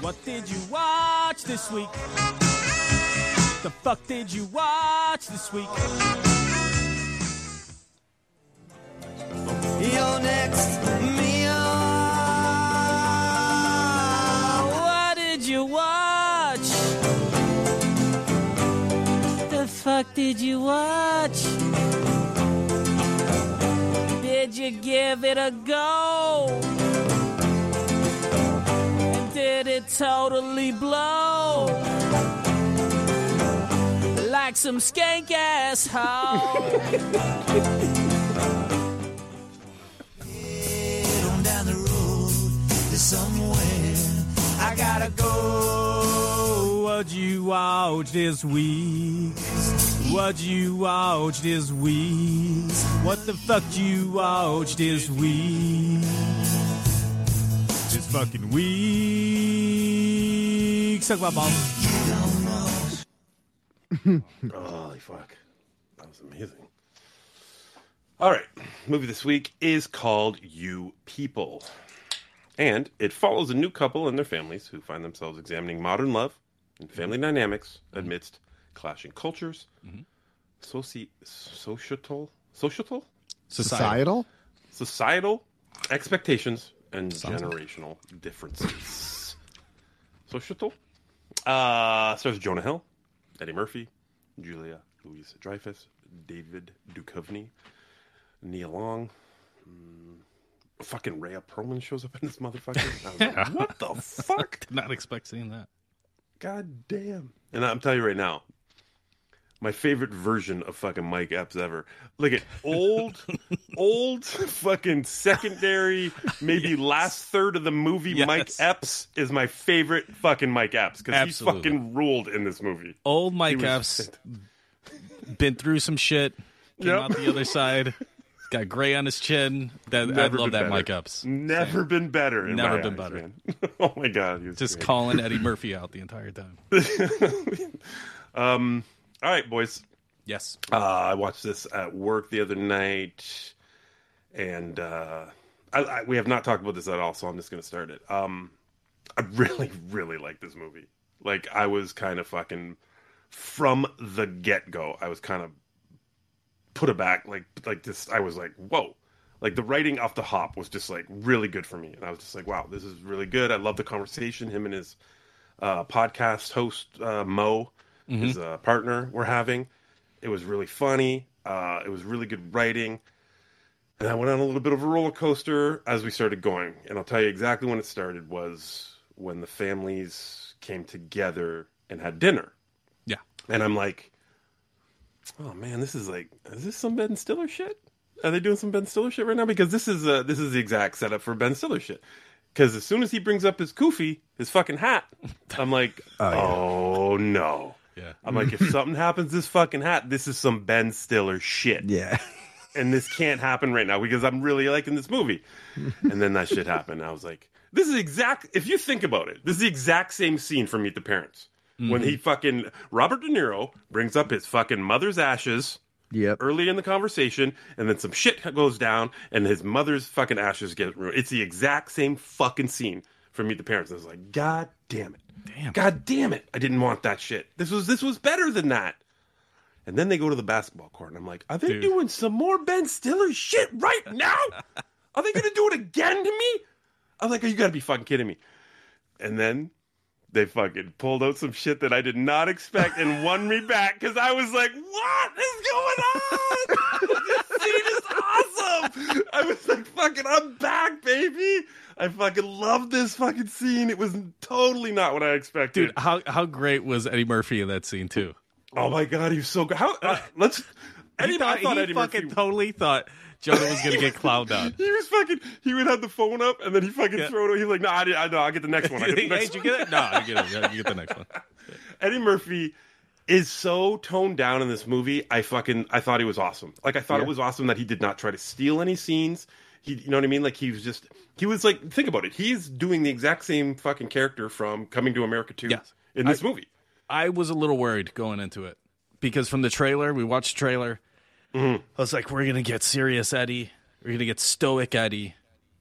Speaker 4: What did you watch this week? The fuck did you watch this week?
Speaker 3: You're next, me
Speaker 4: What did you watch? The fuck did you watch? Did you give it a go? And did it totally blow? Like some skank asshole.
Speaker 3: somewhere. I gotta go.
Speaker 4: What you watch this week? What you watch this week? What the fuck you watch this week? This fucking week. Suck my balls.
Speaker 5: Holy fuck. That was amazing. All right. Movie this week is called You People. And it follows a new couple and their families who find themselves examining modern love and family dynamics amidst clashing cultures, soci- societal, societal,
Speaker 6: Societal?
Speaker 5: societal expectations, and generational differences. societal. Uh, stars Jonah Hill, Eddie Murphy, Julia Louise Dreyfus, David Duchovny, Nia Long. Mm, fucking Rhea Perlman shows up in this motherfucker. I was like, what the fuck?
Speaker 8: Did not expect seeing that.
Speaker 5: God damn. And I'm telling you right now, my favorite version of fucking Mike Epps ever. Look at old, old fucking secondary, maybe last third of the movie.
Speaker 8: Yes.
Speaker 5: Mike Epps is my favorite fucking Mike Epps because he fucking ruled in this movie.
Speaker 8: Old Mike
Speaker 5: was-
Speaker 8: Epps been through some shit. Came
Speaker 5: Yep.
Speaker 8: out the other side. Got gray on his chin. That I love that
Speaker 5: better.
Speaker 8: Mike Epps.
Speaker 5: Never been better. In
Speaker 8: Never been
Speaker 5: eyes,
Speaker 8: better.
Speaker 5: oh my god,
Speaker 8: Just
Speaker 5: great.
Speaker 8: calling Eddie Murphy out the entire time.
Speaker 5: um, all right, boys.
Speaker 8: Yes.
Speaker 5: Uh, I watched this at work the other night, and uh, I, I, we have not talked about this at all, so I'm just going to start it. Um, I really, really like this movie. Like, I was kind of fucking from the get go. I was kind of put aback, like, like this. I was like, whoa. Like the writing off the hop was just like really good for me, and I was just like, "Wow, this is really good." I love the conversation him and his uh, podcast host uh, Mo, his uh, partner, were having. It was really funny. Uh, it was really good writing. And I went on a little bit of a roller coaster as we started going. And I'll tell you exactly when it started was when the families came together and had dinner.
Speaker 8: Yeah.
Speaker 5: And I'm like, oh man, this is like, is this some Ben Stiller shit? Are they doing some Ben Stiller shit right now? Because this is uh, this is the exact setup for Ben Stiller shit. Because as soon as he brings up his kufi, his fucking hat, I'm like, oh, no.
Speaker 8: Yeah.
Speaker 5: I'm like, if something happens to this fucking hat, this is some Ben Stiller shit.
Speaker 6: Yeah.
Speaker 5: And this can't happen right now because I'm really liking this movie. And then that shit happened. I was like, this is exact. If you think about it, this is the exact same scene from Meet the Parents. When he mm-hmm. fucking, Robert De Niro brings up his fucking mother's ashes
Speaker 6: Yep.
Speaker 5: early in the conversation, and then some shit goes down, and his mother's fucking ashes get ruined. It's the exact same fucking scene from Meet the Parents. I was like, God damn it.
Speaker 8: Damn.
Speaker 5: God damn it! I didn't want that shit. This was this was better than that. And then they go to the basketball court, and I'm like, are they
Speaker 8: Dude.
Speaker 5: doing some more Ben Stiller shit right now? are they gonna do it again to me? I'm like, oh, you gotta be fucking kidding me. And then they fucking pulled out some shit that I did not expect and won me back because I was like, what is going on? this scene is awesome. I was like, fucking, I'm back, baby. I fucking love this fucking scene. It was totally not what I expected.
Speaker 8: Dude, how how great was Eddie Murphy in that scene too?
Speaker 5: Oh my god, he was so good. How? Uh, let's. Eddie,
Speaker 8: thought,
Speaker 5: I thought
Speaker 8: he
Speaker 5: Eddie
Speaker 8: fucking
Speaker 5: Murphy.
Speaker 8: totally thought Jonah was gonna get clowned on.
Speaker 5: He was fucking. He would have the phone up, and then he fucking
Speaker 8: Yeah.
Speaker 5: throw it. He's like, "No, I, did, I know. I'll get the next one. I get the
Speaker 8: hey,
Speaker 5: next
Speaker 8: did
Speaker 5: one."
Speaker 8: you get it? No, you get it. Yeah, You get the next one.
Speaker 5: Eddie Murphy is so toned down in this movie. I fucking I thought he was awesome. Like I thought it was awesome that he did not try to steal any scenes. He, you know what I mean? Like he was just he was like think about it. He's doing the exact same fucking character from Coming to America 2
Speaker 8: Yes.
Speaker 5: in this movie.
Speaker 8: I was a little worried going into it because from the trailer, we watched the trailer.
Speaker 5: Mm-hmm.
Speaker 8: I was like, we're gonna get serious Eddie. We're gonna get stoic Eddie,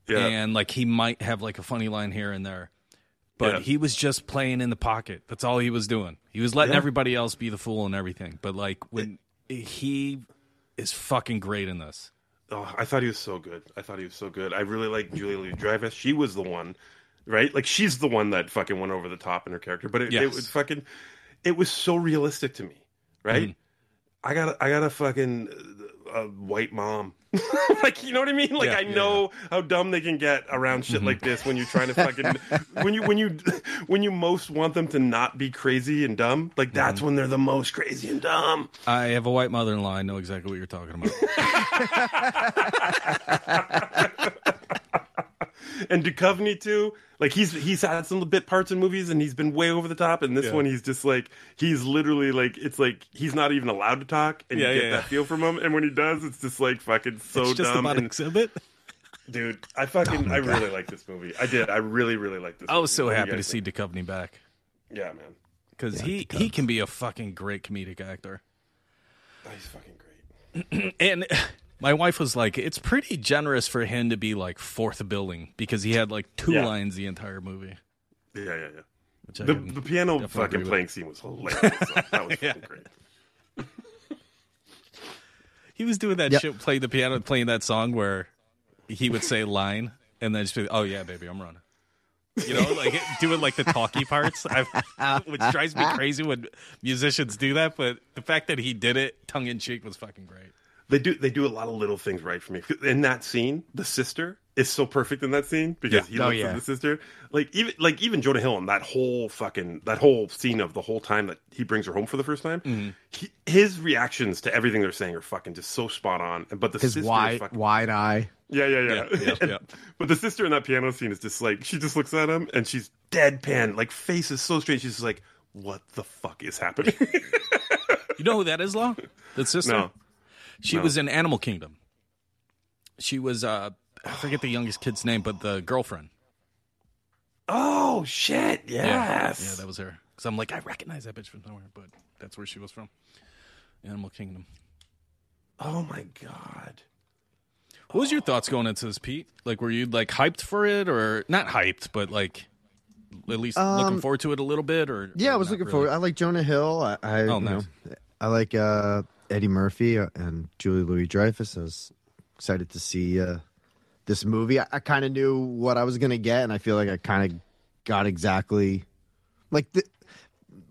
Speaker 5: Yeah.
Speaker 8: and like he might have like a funny line here and there, but
Speaker 5: Yeah.
Speaker 8: he was just playing in the pocket. That's all he was doing. He was letting
Speaker 5: Yeah.
Speaker 8: everybody else be the fool and everything. But like when he is fucking great in this.
Speaker 5: Oh, I thought he was so good. I thought he was so good. I really like Julia Louis Dreyfus. She was the one, right? Like she's the one that fucking went over the top in her character. But it, it was fucking, it was so realistic to me, right? I got, a, I got a fucking uh, a white mom. like you know what I mean? Like
Speaker 8: Yeah,
Speaker 5: I
Speaker 8: yeah,
Speaker 5: know how dumb they can get around shit like this when you're trying to fucking when you when you when you most want them to not be crazy and dumb. Like that's when they're the most crazy and dumb.
Speaker 8: I have a white mother-in-law. I know exactly what you're talking about.
Speaker 5: and Duchovny too. Like he's he's had some bit parts in movies and he's been way over the top. And this
Speaker 1: Yeah.
Speaker 5: one, he's just like he's literally like it's like he's not even allowed to talk, and
Speaker 1: Yeah,
Speaker 5: you get
Speaker 1: yeah,
Speaker 5: that
Speaker 1: yeah.
Speaker 5: feel from him. And when he does, it's just like fucking so
Speaker 1: it's just
Speaker 5: dumb.
Speaker 1: about
Speaker 5: and-
Speaker 1: exhibit.
Speaker 5: dude, I fucking I really like this movie. I did. I really really like this.
Speaker 1: I was
Speaker 5: movie.
Speaker 1: so
Speaker 5: What
Speaker 1: happy to
Speaker 5: guys
Speaker 1: see
Speaker 5: think?
Speaker 1: Duchovny back
Speaker 5: Yeah, man.
Speaker 1: because he he can be a fucking great comedic actor.
Speaker 5: Oh, he's fucking great.
Speaker 1: And my wife was like, "It's pretty generous for him to be like fourth billing because he had like two
Speaker 5: Yeah.
Speaker 1: lines the entire movie."
Speaker 5: Yeah, yeah, yeah.
Speaker 1: Which
Speaker 5: The, the piano fucking
Speaker 1: agree with.
Speaker 5: playing scene was hilarious. so that was
Speaker 1: Yeah.
Speaker 5: great.
Speaker 1: He was doing that
Speaker 6: Yep.
Speaker 1: shit, playing the piano, playing that song where he would say line and then just be, "Oh yeah, baby, I'm running." You know, like doing like the talky parts, I, which drives me crazy when musicians do that. But the fact that he did it tongue in cheek was fucking great.
Speaker 5: They do they do a lot of little things right for me. In that scene, the sister is so perfect in that scene because he
Speaker 6: Oh,
Speaker 5: looks
Speaker 6: yeah.
Speaker 5: at the sister. Like even like even Jonah Hill and that whole fucking that whole scene of the whole time that he brings her home for the first time.
Speaker 6: Mm-hmm.
Speaker 5: He, his reactions to everything they're saying are fucking just so spot on. But the
Speaker 6: His
Speaker 5: sister is
Speaker 6: wide
Speaker 5: fucking,
Speaker 6: wide eye.
Speaker 5: yeah, yeah, yeah.
Speaker 1: Yeah, yeah,
Speaker 5: And-
Speaker 1: yeah.
Speaker 5: But the sister in that piano scene is just like she just looks at him and she's deadpan, like face is so straight. She's just like, "What the fuck is happening?"
Speaker 1: You know who that is, Law? The sister.
Speaker 5: no,
Speaker 1: She
Speaker 5: No.
Speaker 1: was in Animal Kingdom. She was uh I forget the youngest kid's name, but the girlfriend.
Speaker 5: oh shit, yes,
Speaker 1: Yeah, yeah, that was her. Because I'm like, I recognize that bitch from somewhere, but that's where she was from. Animal Kingdom.
Speaker 5: oh my god.
Speaker 1: What was your thoughts going into this, Pete? Like, were you like hyped for it, or not hyped, but like at least looking forward to it a little bit, or
Speaker 6: Um, Yeah,
Speaker 1: or
Speaker 6: I was looking
Speaker 1: really?
Speaker 6: forward. I like Jonah Hill. I, I
Speaker 1: Oh,
Speaker 6: you
Speaker 1: nice.
Speaker 6: know, I like uh, Eddie Murphy and Julia Louis Dreyfus. I was excited to see uh, this movie. I, I kind of knew what I was going to get, and I feel like I kind of got exactly like the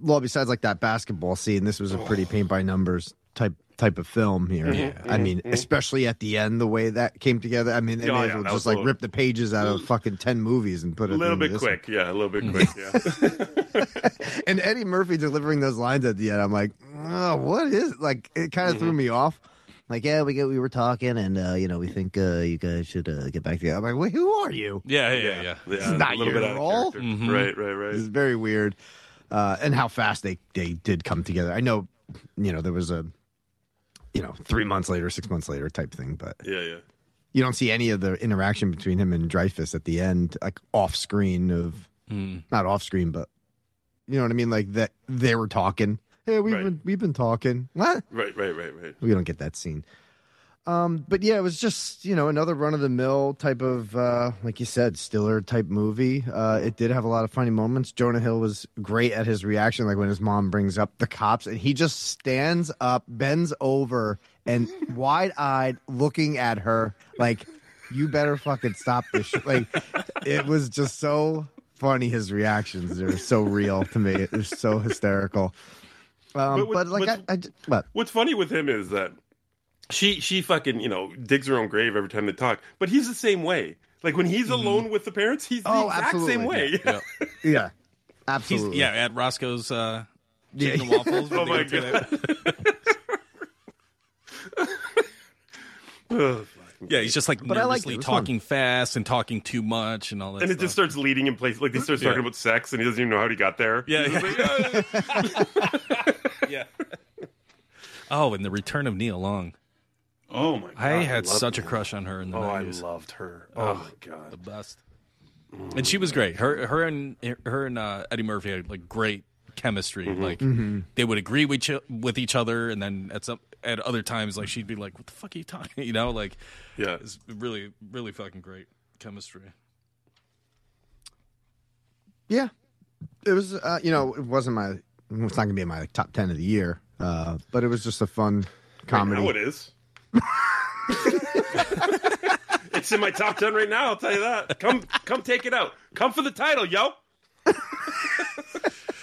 Speaker 6: well. Besides like that basketball scene, this was a pretty paint by numbers type type of film here. I mean, especially at the end, the way that came together. I mean, they
Speaker 5: Oh,
Speaker 6: may
Speaker 5: yeah,
Speaker 6: well just
Speaker 5: was
Speaker 6: like
Speaker 5: little-
Speaker 6: rip the pages out of fucking ten movies and put it
Speaker 5: A little bit
Speaker 6: this one.
Speaker 5: quick, yeah, a little bit
Speaker 1: Mm.
Speaker 5: quick, yeah.
Speaker 6: and Eddie Murphy delivering those lines at the end, I'm like, oh, what is like? It kind of threw
Speaker 5: Mm-hmm.
Speaker 6: me off. Like, yeah, we get we were talking, and uh, you know, we think uh, you guys should uh, get back together. I'm like, wait, who are you?
Speaker 1: Yeah, yeah, yeah. yeah.
Speaker 5: yeah,
Speaker 6: not
Speaker 5: a little
Speaker 6: your
Speaker 5: bit
Speaker 6: role.
Speaker 5: character. Right, right, right.
Speaker 6: It's very weird, uh, and how fast they they did come together. I know, you know, there was a, you know, three months later, six months later type thing, but
Speaker 5: Yeah, yeah.
Speaker 6: you don't see any of the interaction between him and Dreyfus at the end, like off screen of
Speaker 1: Mm.
Speaker 6: not off screen, but you know what I mean, like that they were talking. Hey, we've
Speaker 5: Right.
Speaker 6: been we've been talking. What?
Speaker 5: Right, right, right, right.
Speaker 6: we don't get that scene. Um, but yeah, it was just you know another run of the mill type of uh, like you said, Stiller type movie. Uh, it did have a lot of funny moments. Jonah Hill was great at his reaction, like when his mom brings up the cops, and he just stands up, bends over, and wide eyed looking at her like, "You better fucking stop this!" Shit. Like, it was just so funny. His reactions are so real to me. It was so hysterical. Um,
Speaker 5: But what-
Speaker 6: but, like, I,
Speaker 5: what's-
Speaker 6: I, j- what?
Speaker 5: What's funny with him is that she she fucking you know digs her own grave every time they talk, but he's the same way. Like when he's alone with the parents, he's the
Speaker 6: Oh,
Speaker 5: exact
Speaker 6: absolutely.
Speaker 5: same way.
Speaker 1: Yeah.
Speaker 6: Yeah,
Speaker 1: He's
Speaker 6: absolutely.
Speaker 1: yeah at Roscoe's uh,
Speaker 6: Yeah.
Speaker 1: chicken and waffles.
Speaker 5: Oh my
Speaker 1: god. to that-
Speaker 5: Ugh, fuck.
Speaker 1: Yeah, he's just like
Speaker 6: But I liked
Speaker 1: nervously
Speaker 6: It was fun.
Speaker 1: talking fast and talking too much and all that.
Speaker 5: and it
Speaker 1: stuff.
Speaker 5: just starts leading in place. Like he starts
Speaker 1: Yeah.
Speaker 5: talking about sex, and he doesn't even know how he got there.
Speaker 1: Yeah, yeah.
Speaker 5: like, "Ah."
Speaker 1: yeah. Oh, and the return of Nia Long.
Speaker 5: Oh my god!
Speaker 1: I had
Speaker 5: loved
Speaker 1: such a crush on her in the
Speaker 5: Oh, I loved her. Oh, my god!
Speaker 1: the best. And she was great. Her, her and her and uh, Eddie Murphy had like great chemistry.
Speaker 5: Mm-hmm.
Speaker 1: Like they would agree with each, with each other, and then at some at other times, like she'd be like, "What the fuck are you talking?" You know, like
Speaker 5: Yeah,
Speaker 1: it's really, really fucking great chemistry.
Speaker 6: Yeah, it was. Uh, you know, it wasn't my. It's not gonna be in my like, top ten of the year, uh, but it was just a fun comedy.
Speaker 5: Now it is. It's in my top ten right now. I'll tell you that. Come, come, take it out. Come for the title, yo.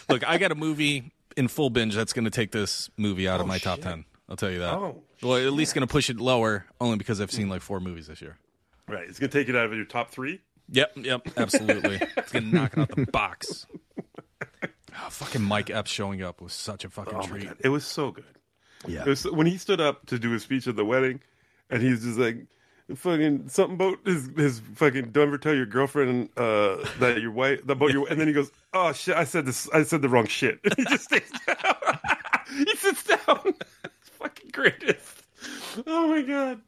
Speaker 1: Look, I got a movie in full binge that's going to take this movie out of oh, my top ten. I'll tell you that.
Speaker 5: Oh,
Speaker 1: well, at least going to push it lower, only because I've seen like four movies this year.
Speaker 5: Right, it's gonna take it out of your top three.
Speaker 1: Yep, yep, absolutely. it's gonna knock it out the box. Oh, fucking Mike Epps showing up was such a fucking
Speaker 5: Oh
Speaker 1: treat.
Speaker 5: it was so good.
Speaker 6: Yeah.
Speaker 5: Was when he stood up to do his speech at the wedding, and he's just like, fucking something about his his fucking don't ever tell your girlfriend uh that your wife about your and then he goes oh shit I said this I said the wrong shit. He just stays down. He sits down. It's fucking greatest. Oh my god.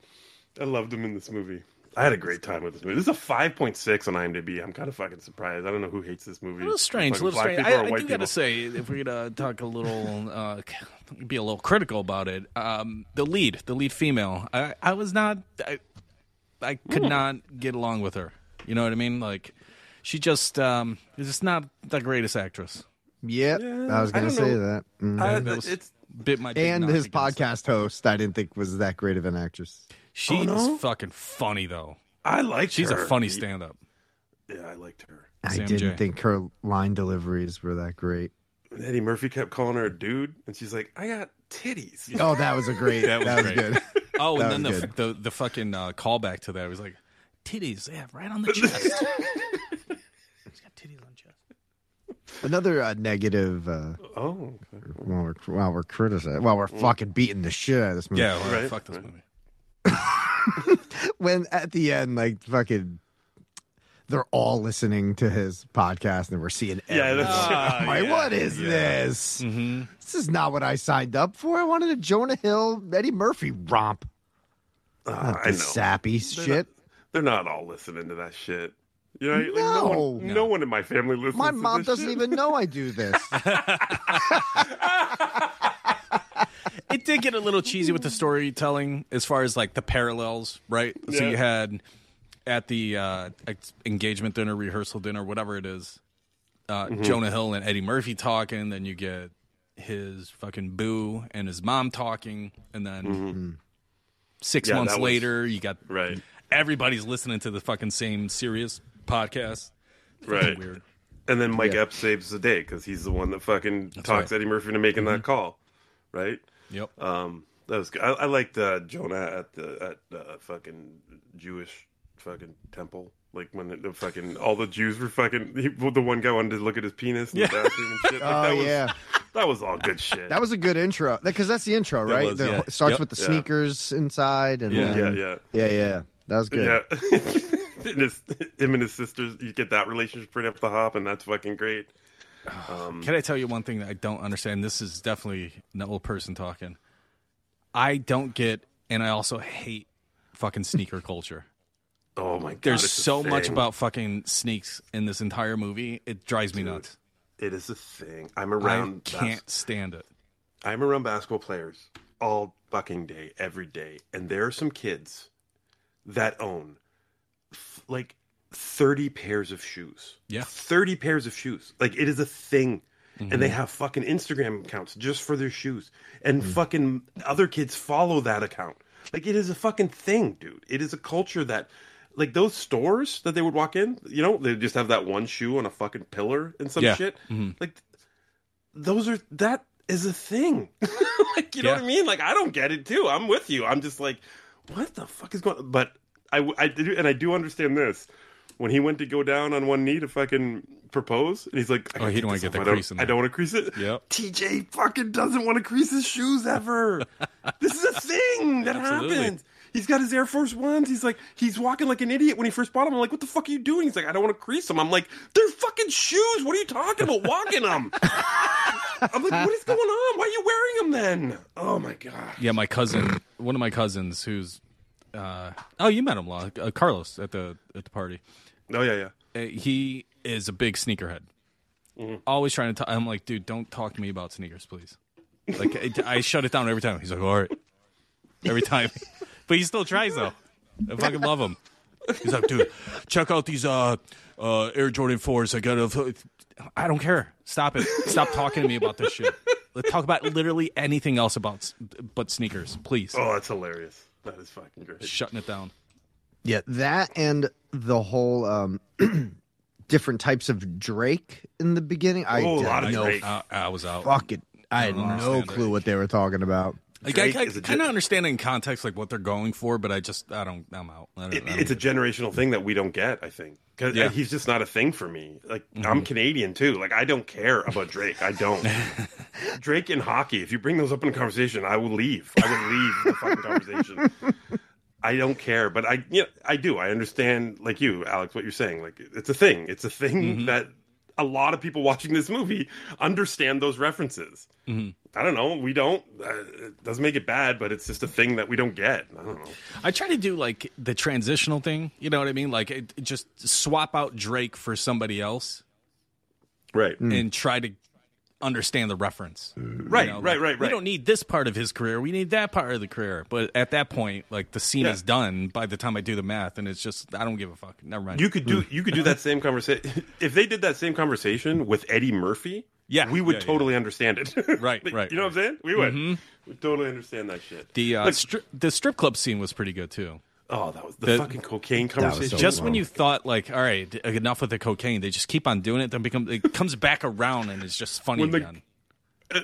Speaker 5: I loved him in this movie I had a great time with this movie. This is a five point six on IMDb. I'm kind of fucking surprised. I don't know who hates this movie.
Speaker 1: A little strange, a little strange. I, I
Speaker 5: white
Speaker 1: do gotta say, if we're gonna talk a little, uh, be a little critical about it, um, the lead, the lead female, I, I was not, I, I could
Speaker 5: Hmm.
Speaker 1: not get along with her. You know what I mean? Like, she just, um, is just not the greatest actress.
Speaker 6: Yep, I was gonna
Speaker 5: don't
Speaker 6: say
Speaker 5: know.
Speaker 6: that. Mhm.
Speaker 5: I-
Speaker 1: That was
Speaker 5: it's
Speaker 1: bit my
Speaker 6: and his
Speaker 1: against it.
Speaker 6: podcast host, I didn't think was that great of an actress.
Speaker 1: She's
Speaker 5: Oh, no?
Speaker 1: fucking funny though.
Speaker 5: I like
Speaker 1: She's
Speaker 5: her.
Speaker 1: a funny stand-up.
Speaker 5: Yeah, I liked her.
Speaker 6: I
Speaker 1: Sam
Speaker 6: didn't
Speaker 1: Jay
Speaker 6: think her line deliveries were that great.
Speaker 5: And Eddie Murphy kept calling her a dude, and she's like, "I got titties."
Speaker 6: Oh, that was a great.
Speaker 1: That
Speaker 6: that
Speaker 1: was
Speaker 6: was,
Speaker 1: great.
Speaker 6: good.
Speaker 1: Oh,
Speaker 6: That
Speaker 1: and then the, the the fucking uh, callback to that was like, titties, yeah, right on the chest. He's got titties on chest.
Speaker 6: Another uh, negative. Uh,
Speaker 5: Oh, okay.
Speaker 6: while we're while we're criticizing, while we're fucking beating the shit out of this movie.
Speaker 1: Yeah,
Speaker 5: Right,
Speaker 1: fuck this
Speaker 5: right.
Speaker 1: movie.
Speaker 6: when at the end, like fucking, they're all listening to his podcast, and we're seeing.
Speaker 5: Yeah,
Speaker 6: everything.
Speaker 5: that's-
Speaker 6: I'm like,
Speaker 1: yeah,
Speaker 6: what is
Speaker 1: yeah.
Speaker 6: this?
Speaker 1: Mm-hmm.
Speaker 6: This is not what I signed up for. I wanted a Jonah Hill, Eddie Murphy romp.
Speaker 5: Uh, I know.
Speaker 6: sappy
Speaker 5: They're
Speaker 6: shit.
Speaker 5: Not, they're not all listening to that shit. You know, like, no,
Speaker 6: No.
Speaker 5: one, no one in my family listens.
Speaker 6: My mom doesn't
Speaker 5: shit.
Speaker 6: even know I do this.
Speaker 1: It did get a little cheesy with the storytelling as far as like the parallels, right? So you had at the uh, engagement dinner, rehearsal dinner, whatever it is, uh,
Speaker 5: Mm-hmm.
Speaker 1: Jonah Hill and Eddie Murphy talking. Then you get his fucking boo and his mom talking, and then six
Speaker 5: Mm-hmm. Yeah,
Speaker 1: months
Speaker 5: that was-
Speaker 1: later, you got
Speaker 5: Right,
Speaker 1: everybody's listening to the fucking same serious podcast. Fucking
Speaker 5: right.
Speaker 1: Weird.
Speaker 5: And then Mike
Speaker 6: Yeah.
Speaker 5: Epps saves the day because he's the one that fucking talks
Speaker 1: right.
Speaker 5: Eddie Murphy into making that call, right?
Speaker 1: Yep.
Speaker 5: Um, that was good. I, I liked uh, Jonah at the at the fucking Jewish fucking temple. Like when the, the fucking all the Jews were fucking he, the one guy wanted to look at his penis in
Speaker 1: Yeah.
Speaker 5: the bathroom and shit. Like,
Speaker 6: Oh,
Speaker 5: that was,
Speaker 6: yeah.
Speaker 5: that was all good shit.
Speaker 6: That was a good intro because that's the intro, right?
Speaker 1: was,
Speaker 6: The-
Speaker 1: yeah.
Speaker 6: It starts
Speaker 1: Yep.
Speaker 6: with the
Speaker 5: Yeah.
Speaker 6: sneakers inside, and
Speaker 1: Yeah.
Speaker 6: then-
Speaker 5: yeah, yeah,
Speaker 6: yeah, yeah. That was good.
Speaker 5: yeah. and his, him and his sisters, you get that relationship right up the hop, and that's fucking great. Um,
Speaker 1: Can I tell you one thing that I don't understand? This is definitely an old person talking. I don't get, and I also hate fucking sneaker culture.
Speaker 5: oh my god,
Speaker 1: There's so much about fucking sneaks in this entire movie. It drives me nuts.
Speaker 5: It is a thing. I'm around.
Speaker 1: I can't stand it.
Speaker 5: I'm around basketball players all fucking day, every day, and there are some kids that own f- like 30 pairs of shoes.
Speaker 1: Yeah.
Speaker 5: 30 pairs of shoes. Like it is a thing. And
Speaker 1: Mm-hmm.
Speaker 5: they have fucking Instagram accounts just for their shoes. And fucking other kids follow that account. Like it is a fucking thing, dude. It is a culture that like those stores that they would walk in, you know, they just have that one shoe on a fucking pillar and some
Speaker 1: Yeah.
Speaker 5: shit.
Speaker 1: Mhm.
Speaker 5: Like those are that is a thing. like you know what I mean? Like I don't get it too. I'm with you. I'm just like, what the fuck is going? But I I do and I do understand this. When he went to go down on one knee to fucking propose, and he's like, I
Speaker 1: Oh, he didn't wanna get
Speaker 5: the don't-
Speaker 1: crease in
Speaker 5: I don't want to crease it.
Speaker 1: Yep.
Speaker 5: TJ fucking doesn't want to crease his shoes ever. this is a thing that
Speaker 1: Absolutely.
Speaker 5: happens. He's got his Air Force Ones. He's like, he's walking like an idiot when he first bought them. I'm like, what the fuck are you doing? He's like, I don't want to crease them. I'm like, they're fucking shoes. What are you talking about? Walking them. I'm like, what is going on? Why are you wearing them then? Oh my god.
Speaker 1: Yeah, my cousin, one of my cousins, who's, uh, oh, you met him, Law, uh, Carlos, at the at the party.
Speaker 5: Oh yeah, yeah.
Speaker 1: Uh, he is a big sneakerhead.
Speaker 5: Mm-hmm.
Speaker 1: Always trying to. i I'm like, dude, don't talk to me about sneakers, please. Like, I, I shut it down every time. He's like, all right, every time, but he still tries though. I fucking love him. He's like, dude, check out these uh, uh, Air Jordan fours. I got a. I don't care. Stop it. Stop talking to me about this shit. Let's talk about literally anything else about but sneakers, please.
Speaker 5: Oh, that's hilarious. That is fucking great.
Speaker 1: Shutting it down.
Speaker 6: Yeah, that and the whole um, different types of Drake in the beginning. I
Speaker 5: Oh, a lot of
Speaker 6: no
Speaker 5: Drake.
Speaker 1: I, I was out.
Speaker 6: Fuck it. I had no clue
Speaker 1: it.
Speaker 6: what they were talking about.
Speaker 1: Like,
Speaker 5: Drake
Speaker 1: I, I kind of understand in context like what they're going for, but I just I don't I'm out. I don't,
Speaker 5: It,
Speaker 1: I don't
Speaker 5: it's a
Speaker 1: get it.
Speaker 5: generational thing that we don't get. I think because
Speaker 1: Yeah.
Speaker 5: he's just not a thing for me. Like I'm
Speaker 1: Mm-hmm.
Speaker 5: Canadian too. Like I don't care about Drake. I don't. Drake and hockey. If you bring those up in a conversation, I will leave. I will leave the fucking conversation. I don't care, but I yeah, I do. I understand, like you, Alex, what you're saying. Like it's a thing. It's a thing
Speaker 1: Mm-hmm.
Speaker 5: that a lot of people watching this movie understand those references.
Speaker 1: Mm-hmm.
Speaker 5: I don't know. We don't. Uh, it doesn't make it bad, but it's just a thing that we don't get. I don't know.
Speaker 1: I try to do like the transitional thing. You know what I mean? Like it, it just swap out Drake for somebody else
Speaker 5: Right.
Speaker 1: and try to understand the reference.
Speaker 5: Right.
Speaker 1: You know,
Speaker 5: right.
Speaker 1: like,
Speaker 5: right.
Speaker 1: We don't need this part of his career. We need that part of the career. But at that point, like the scene
Speaker 5: Yeah.
Speaker 1: is done by the time I do the math, and it's just I don't give a fuck. Never mind.
Speaker 5: You could do. You could do that same conversation if they did that same conversation with Eddie Murphy.
Speaker 1: Yeah,
Speaker 5: we would
Speaker 1: yeah, yeah.
Speaker 5: totally understand it.
Speaker 1: Right,
Speaker 5: Like,
Speaker 1: right,
Speaker 5: You know what I'm saying? We would.
Speaker 1: Mm-hmm.
Speaker 5: We totally understand that shit.
Speaker 1: the uh,
Speaker 5: Look-
Speaker 1: stri- the strip club scene was pretty good too.
Speaker 5: Oh, that was the,
Speaker 1: The-
Speaker 5: fucking cocaine conversation.
Speaker 6: so
Speaker 1: Just
Speaker 6: long.
Speaker 1: when you thought like, all right, enough with the cocaine, they just keep on doing it. Then become it comes back around and it's just funny
Speaker 5: When the-
Speaker 1: again.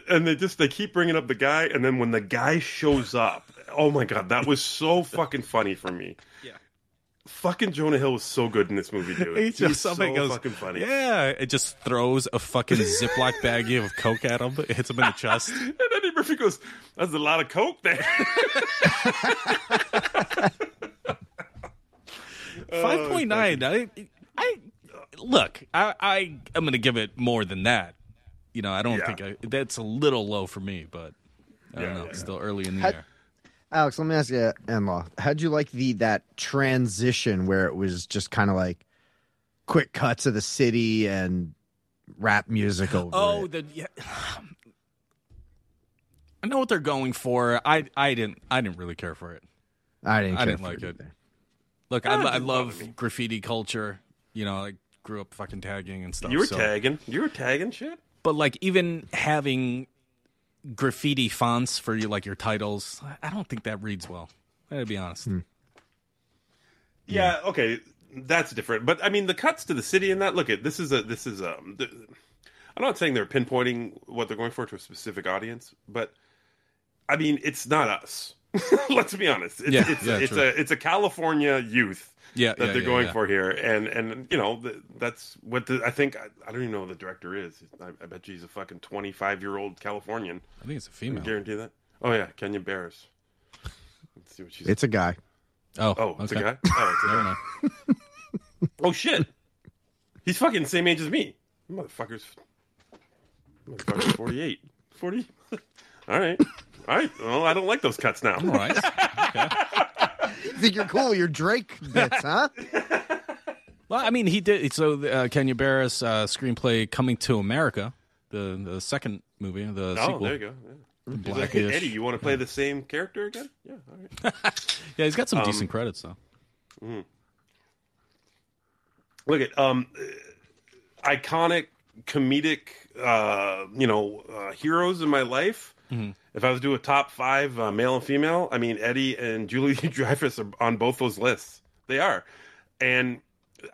Speaker 5: and they just they keep bringing up the guy, and then when the guy shows up, oh my god, that was so fucking funny for me.
Speaker 1: Yeah.
Speaker 5: Fucking Jonah Hill was so good in this movie, dude.
Speaker 1: He
Speaker 5: He's
Speaker 1: just
Speaker 5: so
Speaker 1: something goes,
Speaker 5: fucking funny.
Speaker 1: Yeah, it just throws a fucking Ziploc baggie of coke at him. It hits him in the chest.
Speaker 5: And Eddie Murphy goes, "That's a lot of coke there."
Speaker 1: Oh, five point nine. I, I look. I, I am going to give it more than that. You know, I don't
Speaker 5: Yeah.
Speaker 1: think I, that's a little low for me, but I don't know.
Speaker 5: yeah.
Speaker 1: It's still early in the
Speaker 6: Had-
Speaker 1: year.
Speaker 6: Alex, let me ask you, Enlaw, how'd you like the that transition where it was just kind of like quick cuts of the city and rap music over
Speaker 1: Oh,
Speaker 6: it?
Speaker 1: the yeah. I know what they're going for. I I didn't I didn't really care for it.
Speaker 6: I didn't.
Speaker 1: I didn't
Speaker 6: for
Speaker 1: like it.
Speaker 6: either.
Speaker 1: Look, I, I love graffiti culture. You know, I grew up fucking tagging and stuff.
Speaker 5: You were
Speaker 1: so-
Speaker 5: tagging. You were tagging shit.
Speaker 1: but like even having graffiti fonts for you like your titles, I don't think that reads well. I gotta be honest.
Speaker 5: Yeah, okay, that's different. But I mean, the cuts to the city and that. Look at this is a this is um. The, I'm not saying they're pinpointing what they're going for to a specific audience, but I mean, it's not us. Let's be honest. It's,
Speaker 1: Yeah,
Speaker 5: it's,
Speaker 1: yeah,
Speaker 5: it's a it's a California youth
Speaker 1: Yeah,
Speaker 5: that
Speaker 1: yeah,
Speaker 5: they're
Speaker 1: yeah,
Speaker 5: going
Speaker 1: yeah.
Speaker 5: for here, and and you know th- that's what the I think I, I don't even know who the director is. I, I bet you he's a fucking 25 year old Californian.
Speaker 1: I think it's a female.
Speaker 5: guarantee that. Oh yeah, Kenya Barris. Let's see what she's.
Speaker 6: It's a guy.
Speaker 1: Oh,
Speaker 5: oh, it's a guy. Oh, it's a
Speaker 1: Never
Speaker 5: guy.
Speaker 1: mind.
Speaker 5: Oh shit! He's fucking the same age as me. Motherfucker's motherfucker's forty eight. Forty. All right. All right. Well, I don't like those cuts now.
Speaker 1: All right.
Speaker 6: You think you're cool? You're Drake bits, huh?
Speaker 1: Well, I mean, he did. So uh, Kenya Barris uh, screenplay "Coming to America," the the second movie, the
Speaker 5: Oh,
Speaker 1: sequel.
Speaker 5: there you go. Yeah. He's like, hey, Eddie, you want to play the same character again? Yeah. All right.
Speaker 1: Yeah, he's got some
Speaker 5: Um,
Speaker 1: decent credits though.
Speaker 5: Look at um, uh, iconic comedic, uh, you know, uh, heroes in my life. If I was to do a top five, uh, male and female, I mean Eddie and Julia Dreyfus are on both those lists. They are, and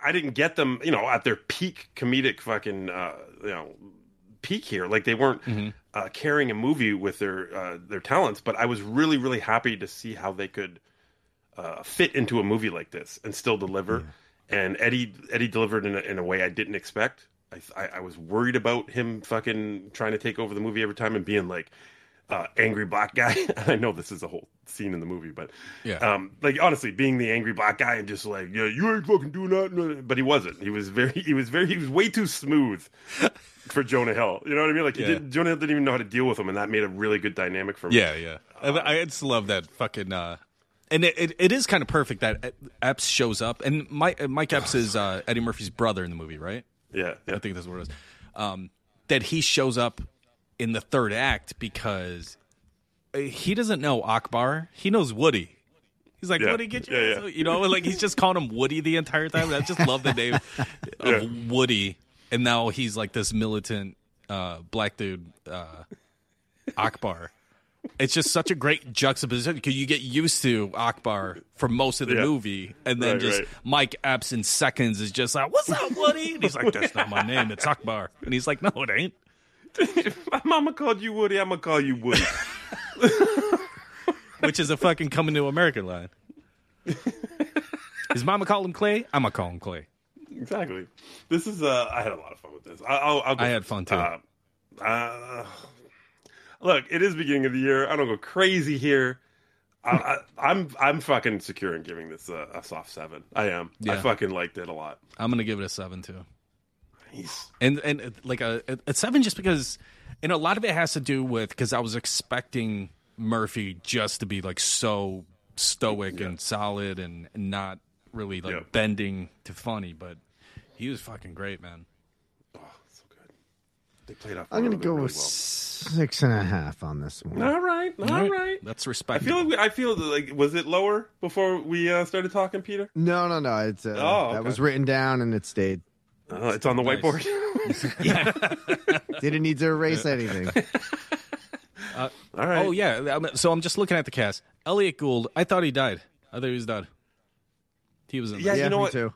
Speaker 5: I didn't get them, you know, at their peak comedic fucking, uh, you know, peak here. Like they weren't uh, carrying a movie with their uh, their talents, but I was really, really happy to see how they could uh, fit into a movie like this and still deliver. And Eddie Eddie delivered in a, in a way I didn't expect. I, I I was worried about him fucking trying to take over the movie every time and being like uh, angry black guy. I know this is a whole scene in the movie, but
Speaker 1: Yeah.
Speaker 5: um, like honestly, being the angry black guy and just like yeah, you ain't fucking doing that. But he wasn't. He was very he was very he was way too smooth for Jonah Hill. You know what I mean? Like he
Speaker 1: Yeah.
Speaker 5: did, Jonah Hill didn't even know how to deal with him, and that made a really good dynamic for him.
Speaker 1: Yeah, yeah. I, I just love that fucking. Uh, and it, it, it is kind of perfect that Epps shows up, and Mike, Mike Epps is uh, Eddie Murphy's brother in the movie, right?
Speaker 5: Yeah, yeah.
Speaker 1: I think that's what it is. Um, that he shows up in the third act because uh, he doesn't know Akbar. He knows Woody. He's like,
Speaker 5: Yeah.
Speaker 1: Woody, get your
Speaker 5: Yeah, yeah.
Speaker 1: You know, like he's just calling him Woody the entire time. I just love the name of Woody. And now he's like this militant uh, black dude, uh, Akbar. It's just such a great juxtaposition because you get used to Akbar for most of the
Speaker 5: Yeah.
Speaker 1: movie, and then
Speaker 5: Right,
Speaker 1: just
Speaker 5: right.
Speaker 1: Mike Epps in seconds is just like, "What's up, Woody?" And he's like, "That's not my name. It's Akbar." And he's like, "No, it ain't."
Speaker 5: My mama called you Woody. I'm gonna call you Woody.
Speaker 1: Which is a fucking coming to America line. His mama called him Clay. I'm gonna call him Clay.
Speaker 5: exactly. This is. Uh, I had a lot of fun with this. I, I'll, I'll go
Speaker 1: I had fun, too.
Speaker 5: Uh, uh, look, it is beginning of the year. I don't go crazy here. I, I, I'm I'm fucking secure in giving this a, a soft seven. I am. I fucking liked it a lot.
Speaker 1: I'm gonna give it a seven too.
Speaker 5: Nice.
Speaker 1: and and like a, a seven just because and a lot of it has to do with because i was expecting murphy just to be like so stoic and solid and not really like
Speaker 5: Yeah.
Speaker 1: bending to funny but he was fucking great man.
Speaker 5: They played off.
Speaker 6: I'm gonna go
Speaker 5: really
Speaker 6: with
Speaker 5: well.
Speaker 6: six and a half on this one.
Speaker 5: All right, all right.
Speaker 1: that's
Speaker 5: I
Speaker 1: respectable
Speaker 5: feel like we, I feel like was it lower before we uh, started talking, Peter?
Speaker 6: No, no, no. It's uh,
Speaker 5: Oh,
Speaker 6: that was written down and it stayed.
Speaker 5: Uh, it's on the
Speaker 1: Nice.
Speaker 5: whiteboard.
Speaker 6: Didn't need to erase anything.
Speaker 5: all right.
Speaker 1: oh yeah I'm- so i'm just looking at the cast elliot gould i thought he died i thought he was dead he was in
Speaker 5: Yeah,
Speaker 1: this.
Speaker 5: you
Speaker 6: yeah,
Speaker 5: know
Speaker 6: me
Speaker 5: what?
Speaker 6: too.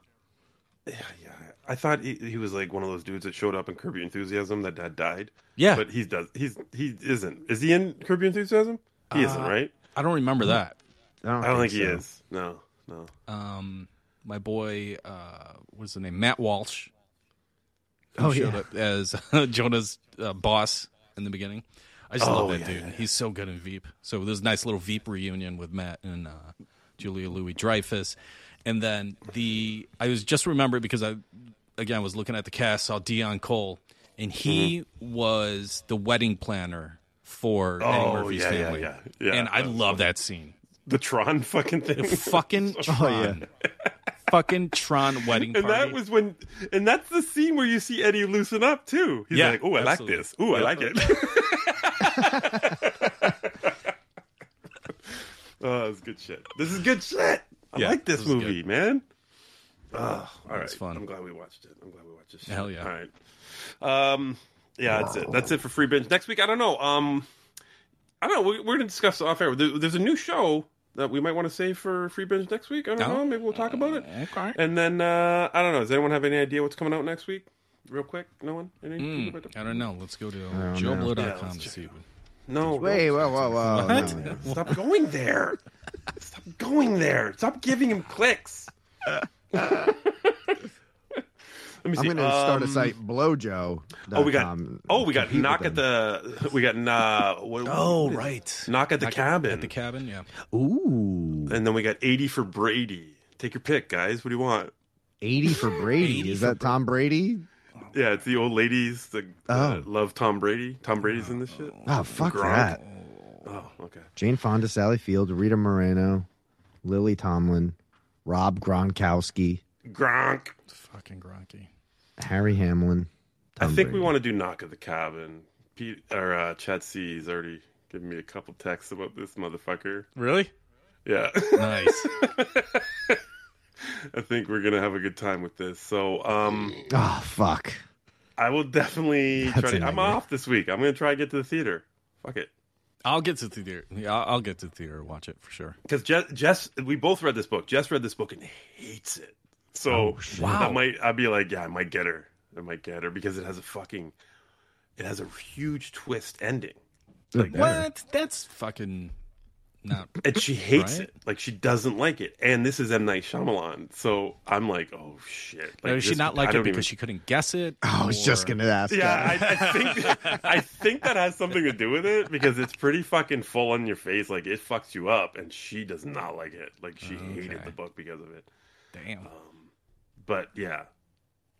Speaker 5: Yeah, yeah. I thought he, he was like one of those dudes that showed up in Curb Your Enthusiasm that had died.
Speaker 1: Yeah.
Speaker 5: but he does. He's he isn't. Is he in Curb Your Enthusiasm? He isn't, right?
Speaker 1: i don't remember that
Speaker 5: I don't think he
Speaker 6: so.
Speaker 5: is. No, no.
Speaker 1: um my boy uh what's the name matt walsh who
Speaker 6: Oh,
Speaker 1: showed
Speaker 6: yeah.
Speaker 1: up as Jonah's uh, boss in the beginning. I just
Speaker 5: Oh,
Speaker 1: love that
Speaker 5: yeah,
Speaker 1: dude.
Speaker 5: yeah, yeah.
Speaker 1: He's so good in Veep. So there's a nice little Veep reunion with Matt and uh, Julia Louis Dreyfus, and then the I was just remembering because I again was looking at the cast, saw Deon Cole, and he
Speaker 5: Mm-hmm.
Speaker 1: was the wedding planner for Eddie
Speaker 5: Oh,
Speaker 1: Murphy's
Speaker 5: yeah,
Speaker 1: family.
Speaker 5: yeah. Yeah,
Speaker 1: and I love that scene.
Speaker 5: The Tron fucking thing.
Speaker 1: Fucking
Speaker 6: Oh,
Speaker 1: Tron. Fucking Tron wedding
Speaker 5: And that was when, and that's the scene where you see Eddie loosen up too. He's
Speaker 1: Yeah,
Speaker 5: like, "Oh, I like this. Oh, I like it." oh, it's good shit. This is good shit. I
Speaker 1: Yeah,
Speaker 5: like this,
Speaker 1: this is
Speaker 5: movie, man. Oh, all right.
Speaker 1: It's fun.
Speaker 5: I'm glad we watched it. I'm glad we watched this. Shit.
Speaker 1: Hell yeah.
Speaker 5: All right. Um, yeah, that's it. That's it for free binge. Next week, I don't know. Um, I don't know. We, we're gonna discuss off air. There, there's a new show that we might want to save for free binge next week. I don't
Speaker 1: Oh.
Speaker 5: know. Maybe we'll talk about it.
Speaker 1: Okay.
Speaker 5: And then uh, I don't know. Does anyone have any idea what's coming out next week? Real quick, no one. Any?
Speaker 1: Mm, I don't know. Let's go to
Speaker 6: don't
Speaker 1: joeblow.com
Speaker 5: Yeah,
Speaker 1: to see.
Speaker 5: No.
Speaker 6: Wait, whoa, whoa, whoa.
Speaker 1: What?
Speaker 6: no, no.
Speaker 5: Stop going there. Stop going there. Stop giving him clicks. Let me see.
Speaker 6: I'm gonna start a
Speaker 5: Um,
Speaker 6: site, blowjoe.
Speaker 5: Oh, we got. Oh, we got knock at the. We got. Uh, what,
Speaker 1: Oh,
Speaker 5: what is it?
Speaker 1: right.
Speaker 5: Knock at the
Speaker 1: Knock
Speaker 5: cabin.
Speaker 1: At the cabin, yeah.
Speaker 6: Ooh,
Speaker 5: and then we got eighty for Brady. Take your pick, guys. What do you want?
Speaker 6: 80 for Brady.
Speaker 1: 80
Speaker 6: Is
Speaker 1: for
Speaker 6: that Tom Brady?
Speaker 5: Yeah, it's the old ladies that
Speaker 6: Oh.
Speaker 5: uh, love Tom Brady. Tom Brady's in this shit.
Speaker 6: Oh, fuck
Speaker 5: Gronk.
Speaker 6: that.
Speaker 5: Oh, okay.
Speaker 6: Jane Fonda, Sally Field, Rita Moreno, Lily Tomlin, Rob Gronkowski,
Speaker 5: Gronk.
Speaker 1: Fucking Gronky.
Speaker 6: Harry Hamlin.
Speaker 5: I
Speaker 6: Tom
Speaker 5: think we want to do knock at the cabin. Pete or uh, Chad C is already giving me a couple texts about this motherfucker.
Speaker 1: Really?
Speaker 5: Yeah,
Speaker 1: Nice.
Speaker 5: I think we're gonna have a good time with this. So, um,
Speaker 6: Oh, fuck.
Speaker 5: I will definitely
Speaker 6: That's
Speaker 5: try. To, I'm off this week. I'm gonna try to get to the theater. Fuck it.
Speaker 1: I'll get to the theater. Yeah, I'll I'll get to the theater and watch it for sure.
Speaker 5: Because Jess, Jess, we both read this book. Jess read this book and hates it. So oh,
Speaker 1: Wow.
Speaker 5: that might I'd be like, yeah, I might get her. I might get her because it has a fucking, it has a huge twist ending. Like
Speaker 1: What? That's fucking not.
Speaker 5: and she hates
Speaker 1: Right?
Speaker 5: it. Like she doesn't like it. And this is M Night Shyamalan, so I'm like, oh shit. Like,
Speaker 1: Does she
Speaker 5: this-
Speaker 1: not like
Speaker 5: I
Speaker 1: it because
Speaker 5: even-
Speaker 1: she couldn't guess it?
Speaker 6: Oh, I was just going to ask.
Speaker 5: Yeah. I, I think I think that has something to do with it because it's pretty fucking full on your face. Like it fucks you up, and she does not like it. Like she oh,
Speaker 1: hated
Speaker 5: the book because of it.
Speaker 1: Damn.
Speaker 5: Um, but yeah,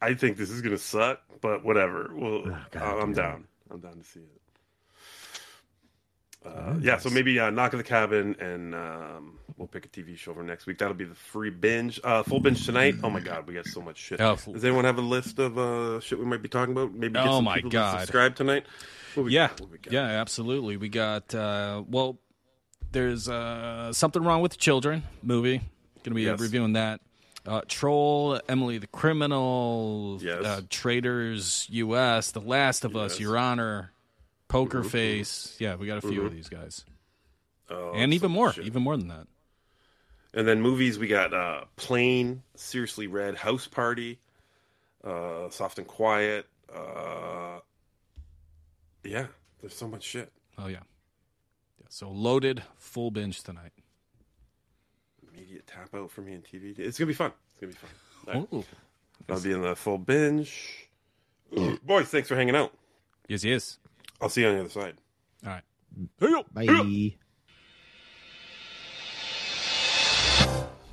Speaker 5: I think this is gonna suck. But whatever. Well,
Speaker 6: Oh, God
Speaker 5: I'm
Speaker 6: damn.
Speaker 5: down. I'm down to see it. Uh, yeah, so maybe uh, knock at the cabin, and um, we'll pick a TV show for next week. That'll be the free binge, uh, full binge tonight. Oh my god, we got so much shit.
Speaker 1: Oh,
Speaker 5: Does anyone have a list of uh, shit we might be talking about? Maybe get
Speaker 1: Oh
Speaker 5: some
Speaker 1: my
Speaker 5: people
Speaker 1: God.
Speaker 5: to subscribe tonight.
Speaker 1: Yeah, yeah, absolutely. We got uh, well. There's uh, something wrong with the children movie. Going to be
Speaker 5: Yes.
Speaker 1: reviewing that. Uh, Troll, Emily the Criminal,
Speaker 5: Yes.
Speaker 1: uh, Traitors U.S., The Last of Us, Your Honor, Poker Face. Yeah, we got a few of these guys,
Speaker 5: Oh,
Speaker 1: and even more,
Speaker 5: shit.
Speaker 1: even more than that.
Speaker 5: And then movies, we got uh, Plane, Seriously Red, House Party, uh, Soft and Quiet. Uh, yeah, there's so much shit.
Speaker 1: Oh yeah. yeah. So loaded, full binge tonight.
Speaker 5: Immediate tap out for me on TV. It's gonna be fun. It's gonna be fun. Right. I'll be in the full binge. Boys, thanks for hanging out.
Speaker 1: Yes, yes.
Speaker 5: I'll see you on the other side.
Speaker 1: All right.
Speaker 6: Bye.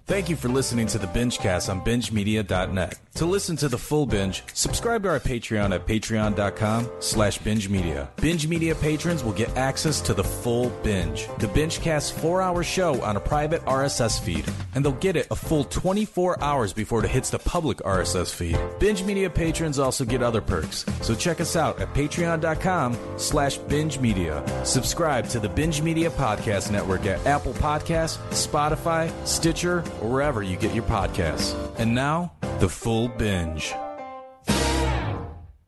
Speaker 1: Thank you for listening to the BingeCast on BingeMedia.net. To listen to the full binge, subscribe to our Patreon at patreon.com slash binge media. Binge Media patrons will get access to the full binge, the binge Bingecast four-hour show on a private RSS feed, and they'll get it a full 24 hours before it hits the public RSS feed. Binge Media patrons also get other perks, so check us out at patreon.com slash binge media. Subscribe to the Binge Media Podcast Network at Apple Podcasts, Spotify, Stitcher, or wherever you get your podcasts. And now, the full binge.